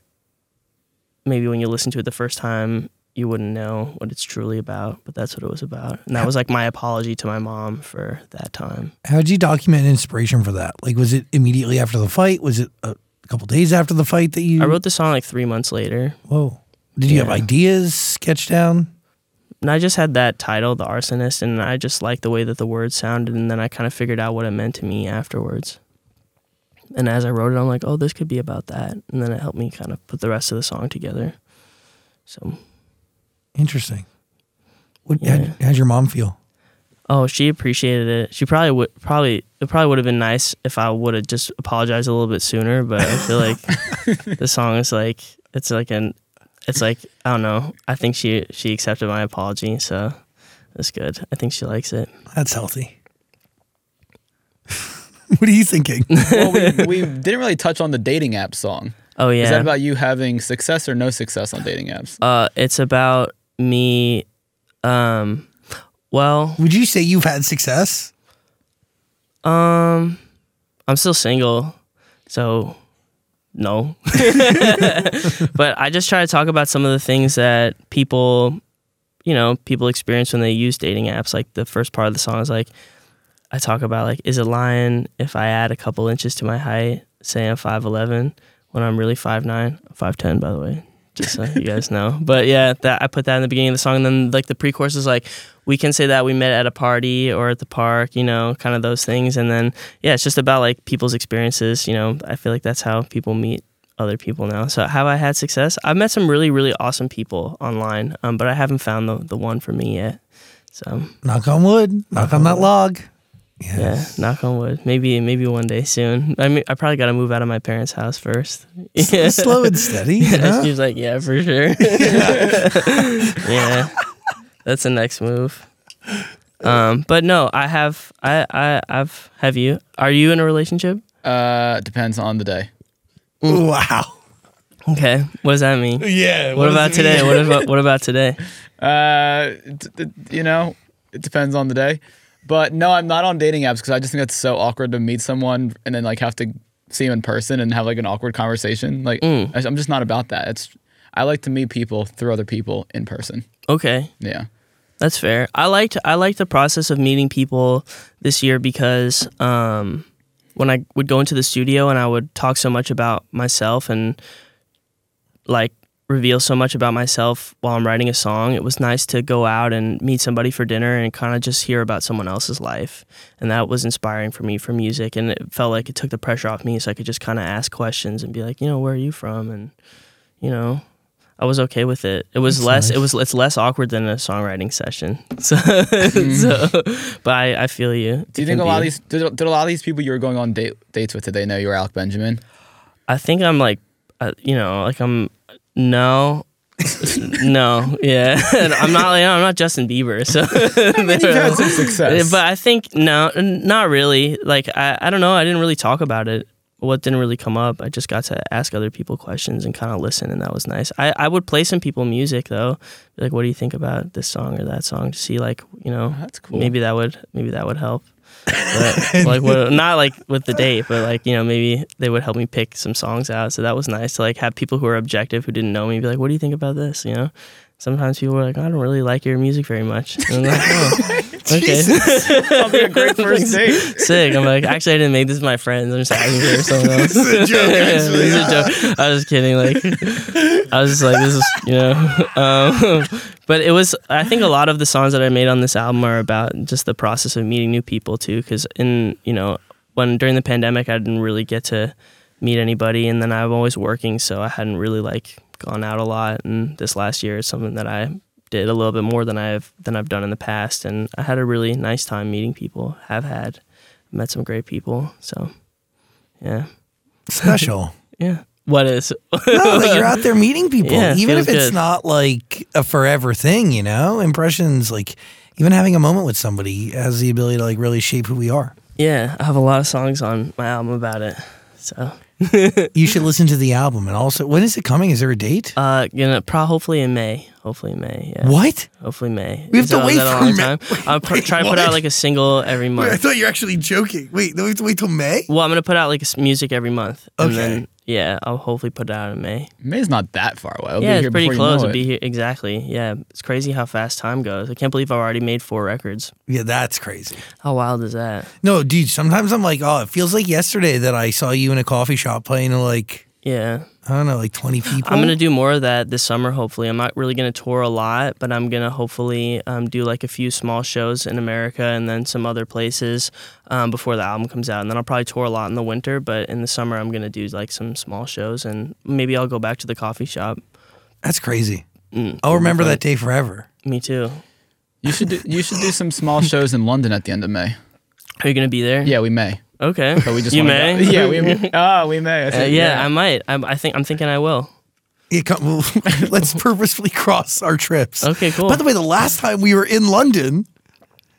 maybe when you listen to it the first time you wouldn't know what it's truly about, but that's what it was about. And that was like my apology to my mom for that time. How did you document inspiration for that? Like, was it immediately after the fight? Was it a couple days after the fight that you? I wrote the song like three months later. Whoa! Did you have ideas sketched down? And I just had that title, The Arsonist, and I just liked the way that the words sounded. And then I kind of figured out what it meant to me afterwards. And as I wrote it, I'm like, oh, this could be about that. And then it helped me kind of put the rest of the song together. So, Interesting. What? Yeah. How'd, how'd your mom feel? oh, she appreciated it. She probably would, probably, it probably would have been nice if I would have just apologized a little bit sooner. But I feel like the song is like, it's like an, it's like, I don't know. I think she, she accepted my apology. So that's good. I think she likes it. That's healthy. what are you thinking? well, we, we didn't really touch on the dating app song. Oh, yeah. Is that about you having success or no success on dating apps? Uh, it's about me. Um, well, Would you say you've had success? um, I'm still single, so no. but I just try to talk about some of the things that people, you know, people experience when they use dating apps. Like the first part of the song is like, I talk about like, is it lying if I add a couple inches to my height, say I'm five eleven, when I'm really five nine, five ten by the way, just so you guys know. But yeah, that I put that in the beginning of the song, and then like the pre-chorus is like, we can say that we met at a party or at the park, you know, kind of those things, and then yeah, it's just about like people's experiences. You know, I feel like that's how people meet other people now. So have I had success? I've met some really really awesome people online, um, but I haven't found the the one for me yet. So Knock on wood. Knock on that log. Yes. yeah, knock on wood. Maybe maybe one day soon. I mean, I probably got to move out of my parents' house first. Yeah. Slow and steady. you know? She was like, "Yeah, for sure." yeah, that's the next move. Um, but no, I have, I, I, I've, have you? Are you in a relationship? Uh, depends on the day. Wow. Okay, what does that mean? Yeah. What about today? What about what about today? Uh, d- d- you know, it depends on the day. But no, I'm not on dating apps because I just think it's so awkward to meet someone and then like have to see him in person and have like an awkward conversation. Like I- I'm just not about that. It's I like to meet people through other people in person. Okay, Yeah. That's fair. I liked I liked the process of meeting people this year because um, when I would go into the studio and I would talk so much about myself and like reveal so much about myself while I'm writing a song, it was nice to go out and meet somebody for dinner and kind of just hear about someone else's life. And that was inspiring for me for music and it felt like it took the pressure off me so I could just kind of ask questions and be like, you know, where are you from and you know, I was okay with it. It was That's less. It was. It's less awkward than a songwriting session. So, so but I, I feel you. Do you think a lot of these did, did a lot of these people you were going on date, dates with did they know you were Alec Benjamin? I think I'm like, uh, you know, like I'm. No, no, yeah. I'm not. Like, I'm not Justin Bieber. So, You've had some success. but I think no, not really. Like I, I don't know. I didn't really talk about it. What didn't really come up. I just got to ask other people questions and kind of listen, and that was nice. I, I would play some people music though. Like, what do you think about this song or that song? To see like, you know, oh, That's cool. maybe that would maybe that would help. But, like what, not like with the date, but like you know maybe they would help me pick some songs out. So that was nice to like have people who are objective who didn't know me be like, what do you think about this? You know, sometimes people are like, I don't really like your music very much. And I'm like, oh, okay. That'll be a great first date. Sick. I'm like, actually, I didn't make this with my friends. I'm just asking for someone else. this is a joke. this is a joke. I was just kidding. Like, I was just like, this is, you know. Um, but it was, I think a lot of the songs that I made on this album are about just the process of meeting new people too. Because in, you know, when during the pandemic, I didn't really get to meet anybody, and then I'm always working, so I hadn't really like gone out a lot. And this last year is something that I a little bit more than I've than I've done in the past, and I had a really nice time meeting people. Have had met some great people, so yeah, Special. yeah. What is? no, that you're out there meeting people, Yeah, even if it's good. not like a forever thing. You know, impressions like even having a moment with somebody has the ability to like really shape who we are. yeah, I have a lot of songs on my album about it. So You should listen to the album, and also when is it coming? Is there a date? uh, gonna pro hopefully in May. Hopefully in May. Yeah. what? Hopefully May. We have Is to that- wait that a for long May- time? I'll pr- Wait, try to put out like a single every month. I thought you were actually joking. Wait, no, we have to wait till May. Well, I'm gonna put out like music every month, and then yeah, I'll hopefully put it out in May. May's not that far away. It'll be yeah, here it's pretty before you close. know It'll it. be here exactly. Yeah, it's crazy how fast time goes. I can't believe I've already made four records. Yeah, that's crazy. How wild is that? No, dude. Sometimes I'm like, oh, it feels like yesterday that I saw you in a coffee shop playing like Yeah, I don't know, like 20 people. I'm gonna do more of that this summer. Hopefully, I'm not really gonna tour a lot, but I'm gonna hopefully um, do like a few small shows in America and then some other places um, before the album comes out. And then I'll probably tour a lot in the winter, but in the summer I'm gonna do like some small shows and maybe I'll go back to the coffee shop. That's crazy. Mm, I'll remember that day forever. Me too. You should do, you should do some small shows in London at the end of May. Are you gonna be there? Yeah, we may. Okay. But we just you may. Go. Yeah, we may. Oh, we may. I Uh, said, yeah, I might. I, I think I'm thinking I will. Yeah, come, well, let's purposefully cross our trips. Okay, cool. By the way, the last time we were in London,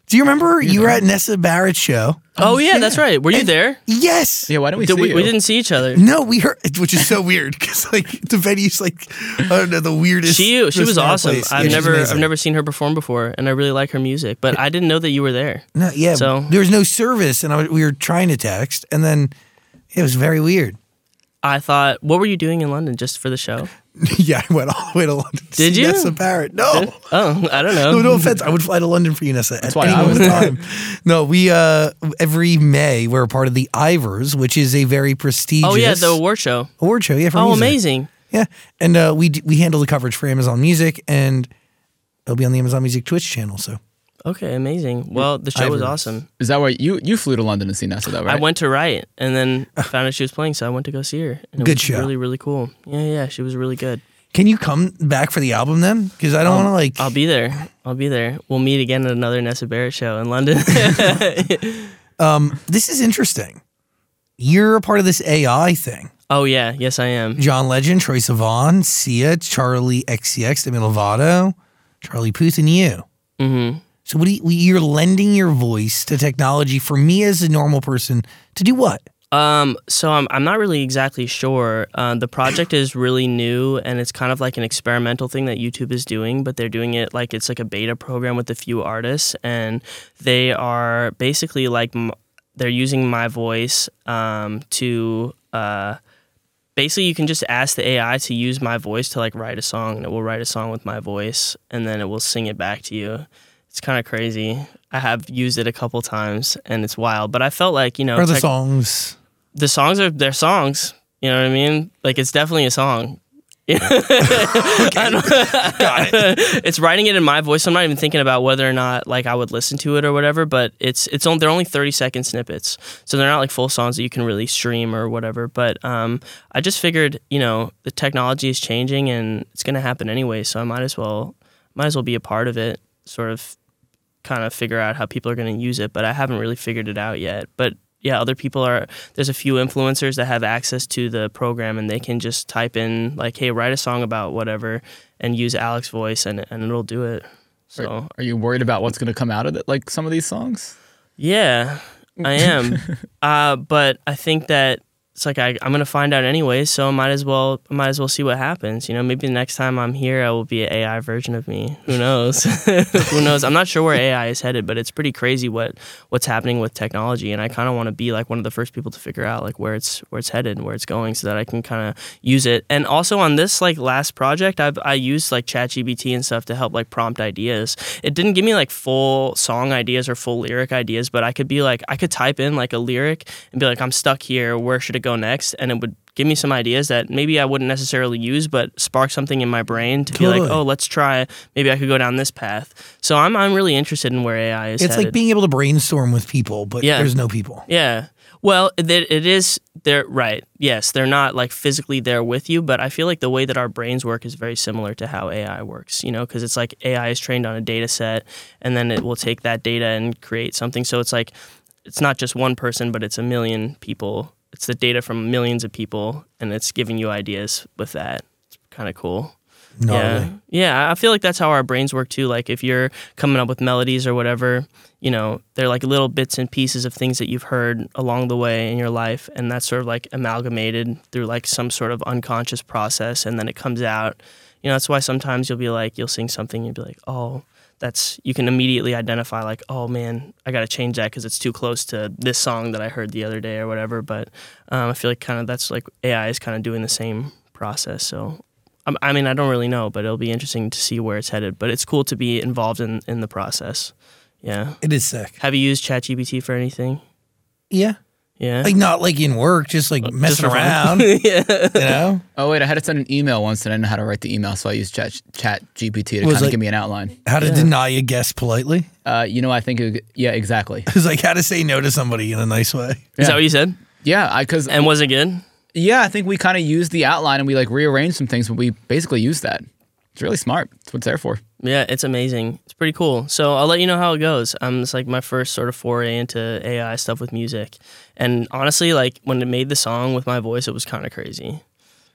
do you remember you were at Nessa Barrett's show? Oh yeah, that's right. Were you there? Yes. yeah, why don't we Did see we, you? we didn't see each other. No, we heard, which is so weird because like the venue's like I don't know the weirdest. She she was most awesome. place. I've Yeah, she's never I've never seen her perform before, and I really like her music. But I didn't know that you were there. No, yeah. So- there was no service, and I, was- we were trying to text, and then it was very weird. I thought, what were you doing in London just for the show? yeah, I went all the way to London. To Did see you? Nessa Barrett? No. Oh, I don't know. No, no offense. I would fly to London for you, Nessa. At why any I moment was in time. No, we uh every May we're a part of the Ivors, which is a very prestigious. Oh yeah, the award show. award show. Yeah, for Oh, music. amazing. Yeah, and uh, we d- we handle the coverage for Amazon Music, and it'll be on the Amazon Music Twitch channel. So Okay, amazing. Well, the show was Ivors. awesome. Is that why you you flew to London to see Nessa though, right? I went to write and then found out she was playing, so I went to go see her. And it Good was show. Really, really cool. Yeah, yeah, she was really good. can you come back for the album then? Because I don't want to like. I'll be there. I'll be there. We'll meet again at another Nessa Barrett show in London. um, this is interesting. You're a part of this AI thing. oh yeah, yes I am. John Legend, Troye Sivan, Sia, Charli XCX, Demi Lovato, Charlie Puth, and you. Mm-hmm. So what do you, you're lending your voice to technology for me as a normal person to do what? Um, so I'm I'm not really exactly sure. Uh, the project is really new and it's kind of like an experimental thing that YouTube is doing, but they're doing it like it's like a beta program with a few artists, and they are basically like they're using my voice um, to uh, basically you can just ask the AI to use my voice to like write a song, and it will write a song with my voice, and then it will sing it back to you. It's kind of crazy. I have used it a couple times, and it's wild. But I felt like you know, Or the tech- songs? the songs are their songs. You know what I mean? Like it's definitely a song. I don't- it's writing it in my voice. I'm not even thinking about whether or not like I would listen to it or whatever. But it's it's on, they're only 30 second snippets, so they're not like full songs that you can really stream or whatever. But um, I just figured, you know, the technology is changing and it's gonna happen anyway. So I might as well might as well be a part of it. Sort of kind of figure out how people are going to use it, but I haven't really figured it out yet. But yeah, other people are. There's a few influencers that have access to the program, and they can just type in like, "Hey, write a song about whatever," and use Alex's voice, and and it'll do it. So Are you worried about what's going to come out of it? Like some of these songs? yeah, I am. uh, but I think that it's like I, I'm gonna find out anyway, so I might as well might as well see what happens. You know, maybe the next time I'm here, I will be an AI version of me. Who knows? Who knows? I'm not sure where AI is headed, but it's pretty crazy what what's happening with technology, and I kind of want to be like one of the first people to figure out like where it's where it's headed and where it's going, so that I can kind of use it. And also on this like last project, I've I used like ChatGPT and stuff to help like prompt ideas. It didn't give me like full song ideas or full lyric ideas, but I could be like I could type in like a lyric and be like I'm stuck here. Where should it go next? And it would give me some ideas that maybe I wouldn't necessarily use, but spark something in my brain to be like, oh, let's try. Maybe I could go down this path. So I'm I'm really interested in where AI is. It's like being able to brainstorm with people, but Yeah. there's no people. Yeah. Well, it, it is they're right. Yes, they're not like physically there with you, but I feel like the way that our brains work is very similar to how AI works. You know, because it's like AI is trained on a data set, and then it will take that data and create something. So it's like it's not just one person, but it's a million people. It's the data from millions of people, and it's giving you ideas with that. It's kind of cool. Gnarly. Yeah. Yeah, I feel like that's how our brains work too. Like if you're coming up with melodies or whatever, you know, they're like little bits and pieces of things that you've heard along the way in your life and that's sort of like amalgamated through like some sort of unconscious process and then it comes out. You know, that's why sometimes you'll be like you'll sing something and you'll be like, "Oh, that's you can immediately identify like, "Oh man, I got to change that cuz it's too close to this song that I heard the other day or whatever." But um, I feel like kind of that's like AI is kind of doing the same process. So I'm- I mean, I don't really know, but it'll be interesting to see where it's headed. But it's cool to be involved in, in the process. Yeah. It is sick. Have you used ChatGPT for anything? Yeah. Yeah. Like not like in work, just like messing for fun. around. yeah. You know? Oh wait, I had to send an email once and I didn't know how to write the email, so I used Chat Chat GPT to kind of like- give me an outline. How to deny a guest politely. Uh, you know, I think, it, yeah, exactly. It's like how to say no to somebody in a nice way. Is that what you said? Yeah, I because And was it good? yeah, I think we kind of used the outline and we like rearranged some things, but we basically used that. It's really smart. That's what it's there for. Yeah, it's amazing. It's pretty cool. So I'll let you know how it goes. Um, it's like my first sort of foray into AI stuff with music. And honestly, like when it made the song with my voice, it was kind of crazy.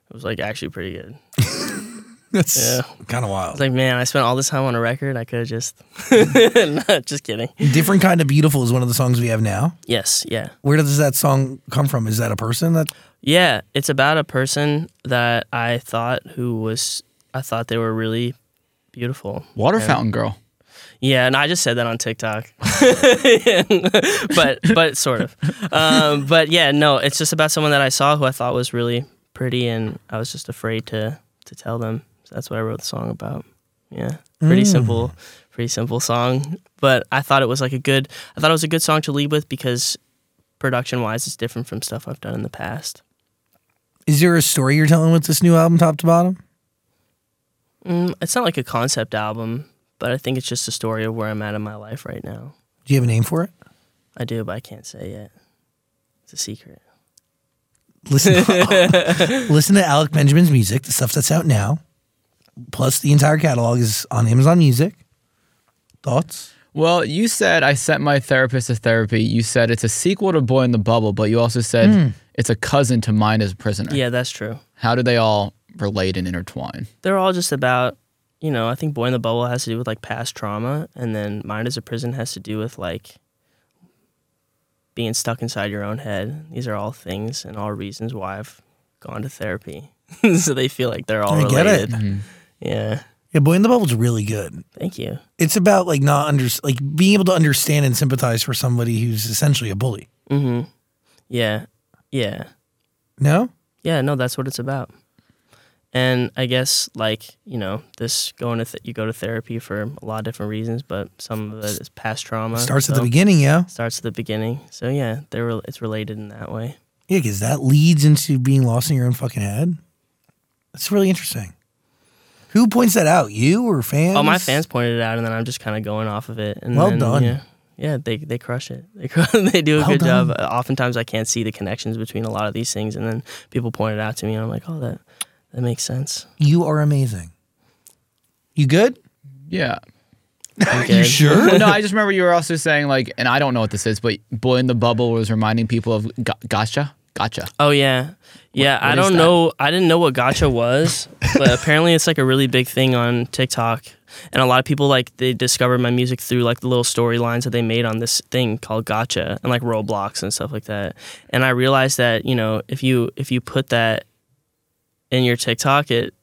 It was like actually pretty good. That's Yeah. kind of wild. It's like, man, I spent all this time on a record. I could have just, no, just kidding. Different kind of beautiful is one of the songs we have now. Yes, yeah. Where does that song come from? Is that a person that Yeah, it's about a person that I thought who was I thought they were really beautiful. Water Yeah. fountain girl. Yeah, and I just said that on TikTok, but but sort of. Um, but yeah, no, it's just about someone that I saw who I thought was really pretty, and I was just afraid to to tell them. So that's what I wrote the song about. Yeah, pretty simple, pretty simple song. But I thought it was like a good. I thought it was a good song to lead with because production wise, it's different from stuff I've done in the past. is there a story you're telling with this new album, top to bottom? Mm, it's not like a concept album, but I think it's just a story of where I'm at in my life right now. Do you have a name for it? I do, but I can't say yet. It's a secret. Listen, listen to Alec Benjamin's music, the stuff that's out now. Plus, the entire catalog is on Amazon Music. Thoughts? Well, you said I sent my therapist to therapy. You said it's a sequel to Boy in the Bubble, but you also said hmm. it's a cousin to Mine as a Prisoner. Yeah, that's true. How do they all relate and intertwine? They're all just about, you know, I think Boy in the Bubble has to do with like past trauma, and then Mind Is a Prison has to do with like being stuck inside your own head. These are all things and all reasons why I've gone to therapy. so they feel like they're all I get it. related. Yeah. Yeah, Boy in the Bubble's really good. Thank you. It's about like not under like being able to understand and sympathize for somebody who's essentially a bully. Mm-hmm. Yeah. Yeah. No? Yeah, no, that's what it's about. And I guess like you know, this going to th- you go to therapy for a lot of different reasons, but some of it is past trauma. Starts at the beginning, yeah. Starts at the beginning. So yeah, they're rel- it's related in that way. Yeah, because that leads into being lost in your own fucking head. That's really interesting. Who points that out? You or fans? Oh, my fans pointed it out, and then I'm just kind of going off of it. And Well then, done. Yeah, yeah, they they crush it. They they do a Well good done. job. Oftentimes, I can't see the connections between a lot of these things, and then people point it out to me, and I'm like, oh, that that makes sense. You are amazing. You good? Yeah. I'm You sure? Well, no, I just remember you were also saying like, and I don't know what this is, but Boy in the Bubble was reminding people of ga- Gacha, Gacha. Oh yeah, yeah. I don't know. I didn't know what Gacha was, but apparently it's like a really big thing on TikTok, and a lot of people like they discovered my music through like the little storylines that they made on this thing called Gacha and like Roblox and stuff like that. And I realized that you know if you if you put that in your TikTok, it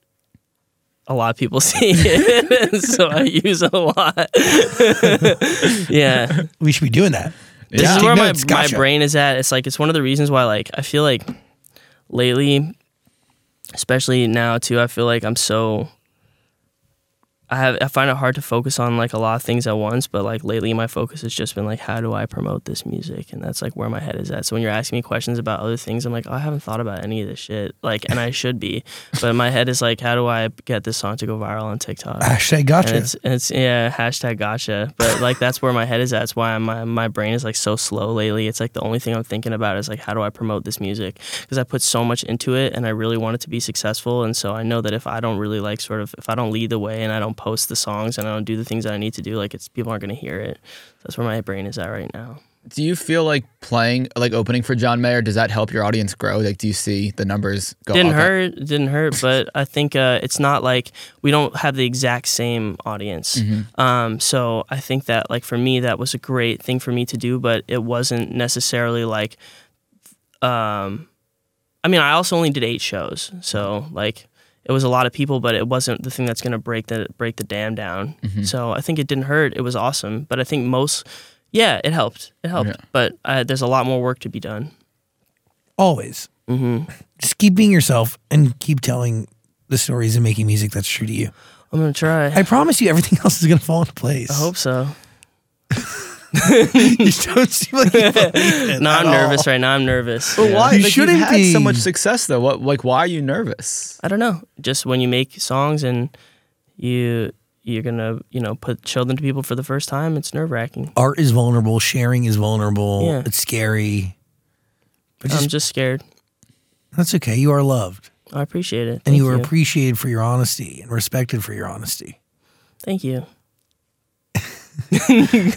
a lot of people see it, so I use it a lot. yeah, We should be doing that. this Yeah. is where my, notes, my brain is at. It's like it's one of the reasons why like I feel like lately, especially now too, I feel like I'm so I have I find it hard to focus on like a lot of things at once, but like lately my focus has just been like how do I promote this music, and that's like where my head is at. So when you're asking me questions about other things, I'm like, oh, I haven't thought about any of this shit, like, and I should be, but my head is like, how do I get this song to go viral on TikTok? Hashtag And Gacha. it's, and it's yeah, hashtag Gacha. But like that's where my head is at. That's why my my brain is like so slow lately. It's like the only thing I'm thinking about is like how do I promote this music because I put so much into it and I really want it to be successful. And so I know that if I don't really like sort of if I don't lead the way and I don't post the songs and I don't do the things that I need to do, like it's people aren't gonna hear it. That's where my brain is at right now. Do you feel like playing, like opening for John Mayer, does that help your audience grow? Like, do you see the numbers go up? didn't up? hurt didn't hurt but i think uh, it's not like we don't have the exact same audience um, so i think that like for me that was a great thing for me to do but it wasn't necessarily like um, i mean i also only did eight shows so like it was a lot of people but it wasn't the thing that's going to break the break the dam down so i think it didn't hurt it was awesome but i think most yeah it helped it helped Yeah. but uh, there's a lot more work to be done Always. Mm-hmm. Just keep being yourself and keep telling the stories and making music that's true to you. i'm gonna try I promise you, everything else is gonna fall into place. I hope so. you don't seem like you No, I'm nervous all. right now. I'm nervous. But Yeah. why? You like, shouldn't you've had so much success though. What? Like, why are you nervous? I don't know. Just when you make songs and you you're gonna you know put show them to people for the first time, it's nerve wracking. Art is vulnerable. Sharing is vulnerable. Yeah. It's scary. But I'm just, just scared. that's okay. You are loved, I appreciate it. and Thank you are appreciated for your honesty and respected for your honesty. Thank you.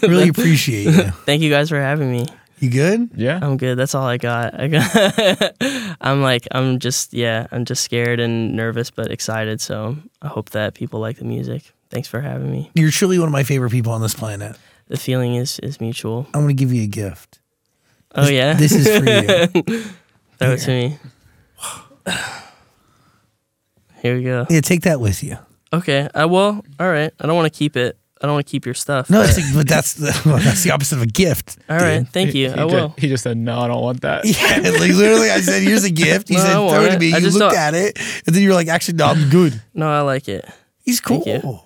really appreciate you. Thank you guys for having me. You good? Yeah. I'm good. That's all I got. I got I'm like I'm just yeah, I'm just scared and nervous but excited. So I hope that people like the music. Thanks for having me. You're truly one of my favorite people on this planet. The feeling is is mutual. I'm gonna give you a gift. Oh yeah. This is for you. Throw it to me. Here we go. yeah, take that with you. Okay. Uh, I will. All right. I don't want to keep it. I don't want to keep your stuff. No, but- it's like, but that's the well, that's the opposite of a gift. all right. dude. Thank you. He, I ju- will. he just said, "No, I don't want that." Yeah, like literally, I said, "Here's a gift." You No, said, "Throw it to me." You looked don't- at it, and then you were like, "Actually, no, I'm good." No, I like it. He's cool. Thank you.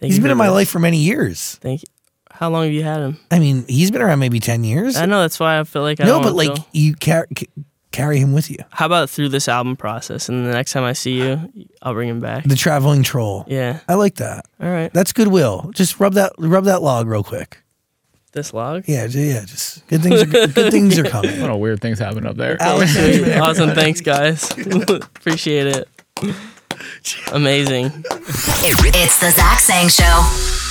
Thank He's you been in my much. life for many years. Thank you. How long have you had him? I mean, he's been around maybe ten years. I know. That's why I feel like I no, don't but wanna like feel- you car- c- carry him with you. How about through this album process, and the next time I see you, I'll bring him back. The traveling troll. Yeah. I like that. All right. That's goodwill. Just rub that rub that log real quick. This log. Yeah, yeah. Just good things. Are, good things are coming. A lot of weird things happen up there. Alex, awesome. Thanks, guys. Appreciate it. Amazing. It's the Zach Sang Show.